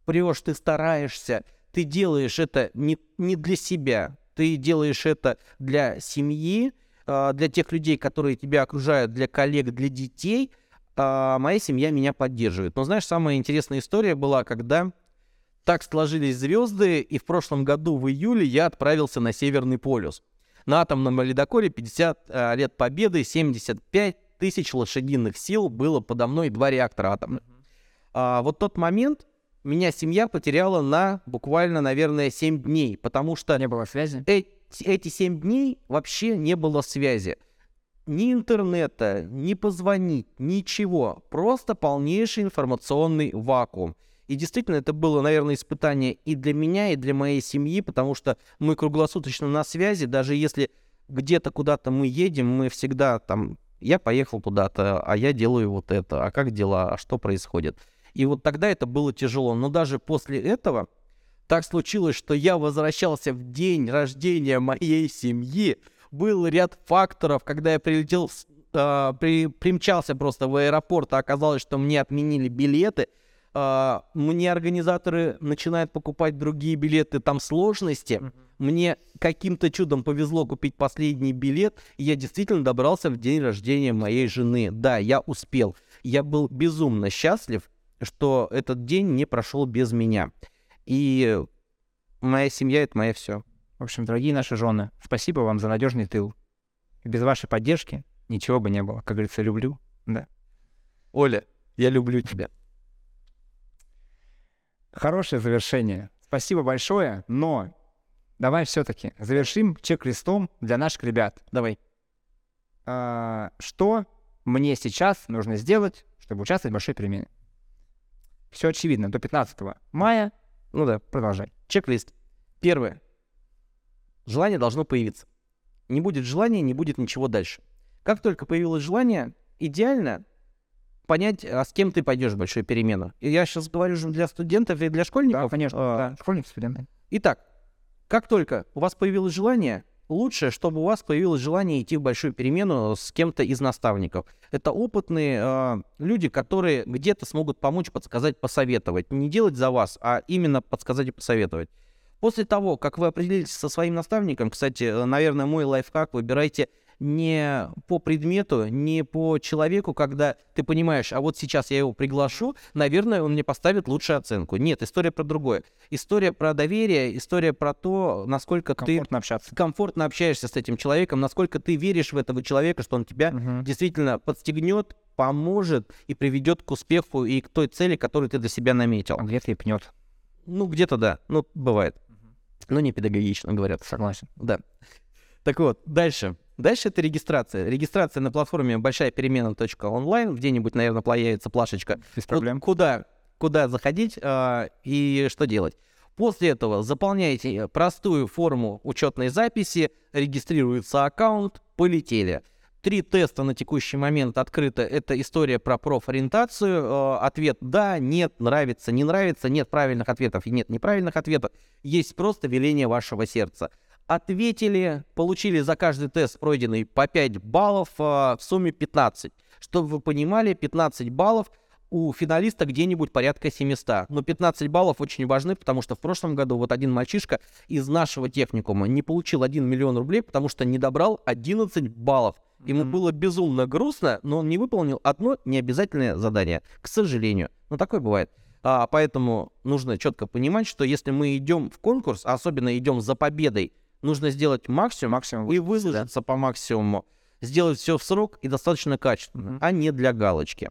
Speaker 1: прешь, ты стараешься, ты делаешь это не, не для себя, ты делаешь это для семьи, а, для тех людей, которые тебя окружают, для коллег, для детей, а, моя семья меня поддерживает. Но знаешь, самая интересная история была, когда так сложились звезды, и в прошлом году в июле я отправился на Северный полюс. На атомном ледоколе 50 а, лет победы, 75 тысяч лошадиных сил было подо мной два реактора атомных а, вот тот момент меня семья потеряла на буквально, наверное, 7 дней, потому что...
Speaker 2: Не было связи?
Speaker 1: Эти, эти 7 дней вообще не было связи. Ни интернета, ни позвонить, ничего. Просто полнейший информационный вакуум. И действительно, это было, наверное, испытание и для меня, и для моей семьи, потому что мы круглосуточно на связи, даже если где-то куда-то мы едем, мы всегда там, я поехал куда-то, а я делаю вот это, а как дела, а что происходит. И вот тогда это было тяжело. Но даже после этого так случилось, что я возвращался в день рождения моей семьи. Был ряд факторов, когда я прилетел, э, при, примчался просто в аэропорт, а оказалось, что мне отменили билеты. Э, мне организаторы начинают покупать другие билеты, там сложности. Mm-hmm. Мне каким-то чудом повезло купить последний билет, и я действительно добрался в день рождения моей жены. Да, я успел. Я был безумно счастлив, что этот день не прошел без меня. И моя семья — это мое все.
Speaker 2: В общем, дорогие наши жены, спасибо вам за надежный тыл. Без вашей поддержки ничего бы не было. Как говорится, люблю. Да.
Speaker 1: Оля, я люблю тебя.
Speaker 2: Хорошее завершение. Спасибо большое, но давай все-таки завершим чек-листом для наших ребят.
Speaker 1: Давай.
Speaker 2: А, что мне сейчас нужно сделать, чтобы участвовать в большой перемене? Все очевидно. До 15 мая.
Speaker 1: Ну да.
Speaker 2: Продолжай.
Speaker 1: Чек-лист. Первое. Желание должно появиться. Не будет желания, не будет ничего дальше. Как только появилось желание, идеально понять, а с кем ты пойдешь в большую перемену. И я сейчас говорю же для студентов и для школьников.
Speaker 2: Да, конечно. А, да. Школьников, студенты.
Speaker 1: Итак, как только у вас появилось желание, лучше, чтобы у вас появилось желание идти в большую перемену с кем-то из наставников. Это опытные э, люди, которые где-то смогут помочь, подсказать, посоветовать. Не делать за вас, а именно подсказать и посоветовать. После того, как вы определитесь со своим наставником, кстати, э, наверное, мой лайфхак, выбирайте не по предмету, не по человеку, когда ты понимаешь, а вот сейчас я его приглашу, наверное, он мне поставит лучшую оценку. Нет, история про другое. История про доверие, история про то, насколько
Speaker 2: комфортно ты общаться.
Speaker 1: комфортно общаешься с этим человеком, насколько ты веришь в этого человека, что он тебя угу. действительно подстегнет, поможет и приведет к успеху и к той цели, которую ты для себя наметил.
Speaker 2: А где-то и пнет.
Speaker 1: Ну, где-то да. Ну, бывает. Угу. Но не педагогично, говорят.
Speaker 2: Согласен.
Speaker 1: Да. Так вот, дальше. Дальше это регистрация. Регистрация на платформе большая перемена онлайн. Где-нибудь, наверное, появится плашечка.
Speaker 2: Без проблем.
Speaker 1: Куда, куда заходить э, и что делать. После этого заполняйте простую форму учетной записи, регистрируется аккаунт, полетели. Три теста на текущий момент открыто. Это история про профориентацию. Э, ответ «да», «нет», «нравится», «не нравится». Нет правильных ответов и нет неправильных ответов. Есть просто веление вашего сердца ответили, получили за каждый тест пройденный по 5 баллов, а, в сумме 15. Чтобы вы понимали, 15 баллов у финалиста где-нибудь порядка 700. Но 15 баллов очень важны, потому что в прошлом году вот один мальчишка из нашего техникума не получил 1 миллион рублей, потому что не добрал 11 баллов. Ему mm-hmm. было безумно грустно, но он не выполнил одно необязательное задание, к сожалению. Ну, такое бывает. А, поэтому нужно четко понимать, что если мы идем в конкурс, а особенно идем за победой, нужно сделать максимум, максимум и выложиться да. по максимуму, сделать все в срок и достаточно качественно, mm-hmm. а не для галочки.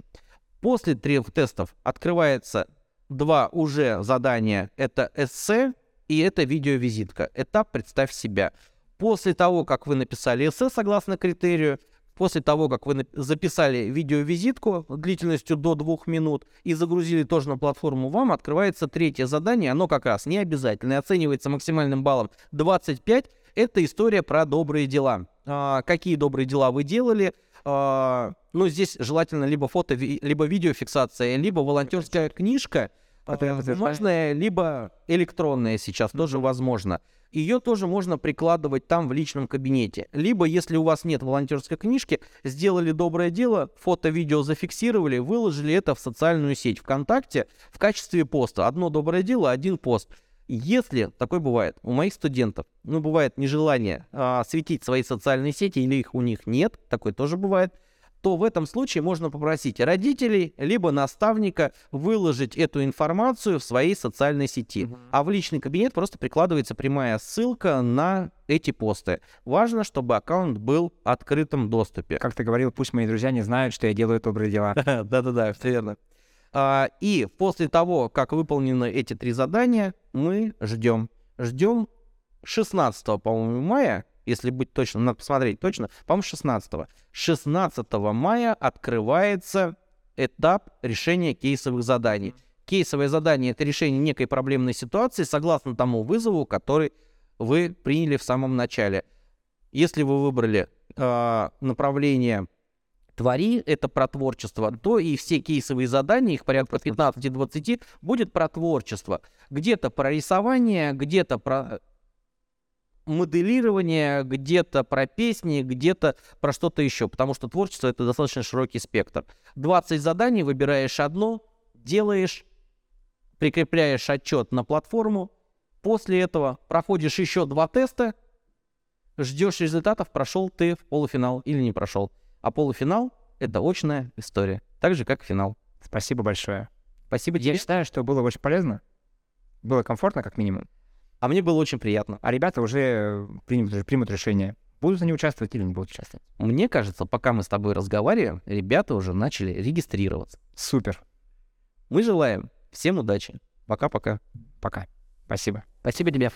Speaker 1: После трех тестов открывается два уже задания. Это эссе и это видеовизитка. Этап «Представь себя». После того, как вы написали эссе согласно критерию, после того, как вы записали видеовизитку длительностью до двух минут и загрузили тоже на платформу, вам открывается третье задание. Оно как раз не обязательно, оценивается максимальным баллом 25. Это история про добрые дела. А, какие добрые дела вы делали, а, ну, здесь желательно либо фото, либо видеофиксация, либо волонтерская книжка, бумажная, либо электронная сейчас тоже возможно. Ее тоже можно прикладывать там в личном кабинете. Либо, если у вас нет волонтерской книжки, сделали доброе дело, фото-видео зафиксировали, выложили это в социальную сеть ВКонтакте в качестве поста. Одно доброе дело, один пост. Если такое бывает у моих студентов, ну, бывает нежелание а, светить свои социальные сети или их у них нет, такое тоже бывает, то в этом случае можно попросить родителей либо наставника выложить эту информацию в своей социальной сети. А в личный кабинет просто прикладывается прямая ссылка на эти посты. Важно, чтобы аккаунт был в открытом доступе.
Speaker 2: Как ты говорил, пусть мои друзья не знают, что я делаю добрые дела.
Speaker 1: Да-да-да, все верно. А, и после того, как выполнены эти три задания, мы ждем. Ждем 16, по-моему, мая, если быть точно, надо посмотреть точно, по-моему, 16. 16 мая открывается этап решения кейсовых заданий. Кейсовое задание — это решение некой проблемной ситуации согласно тому вызову, который вы приняли в самом начале. Если вы выбрали э, направление твори, это про творчество, то и все кейсовые задания, их порядка 15-20, будет про творчество. Где-то про рисование, где-то про моделирование, где-то про песни, где-то про что-то еще, потому что творчество это достаточно широкий спектр. 20 заданий, выбираешь одно, делаешь, прикрепляешь отчет на платформу, после этого проходишь еще два теста, ждешь результатов, прошел ты в полуфинал или не прошел. А полуфинал — это очная история, так же, как финал.
Speaker 2: Спасибо большое.
Speaker 1: Спасибо тебе.
Speaker 2: Я считаю, что было очень полезно. Было комфортно, как минимум.
Speaker 1: А мне было очень приятно.
Speaker 2: А ребята уже примут, примут решение, будут они участвовать или не будут участвовать.
Speaker 1: Мне кажется, пока мы с тобой разговариваем, ребята уже начали регистрироваться.
Speaker 2: Супер.
Speaker 1: Мы желаем всем удачи. Пока-пока.
Speaker 2: Пока. Спасибо.
Speaker 1: Спасибо тебе.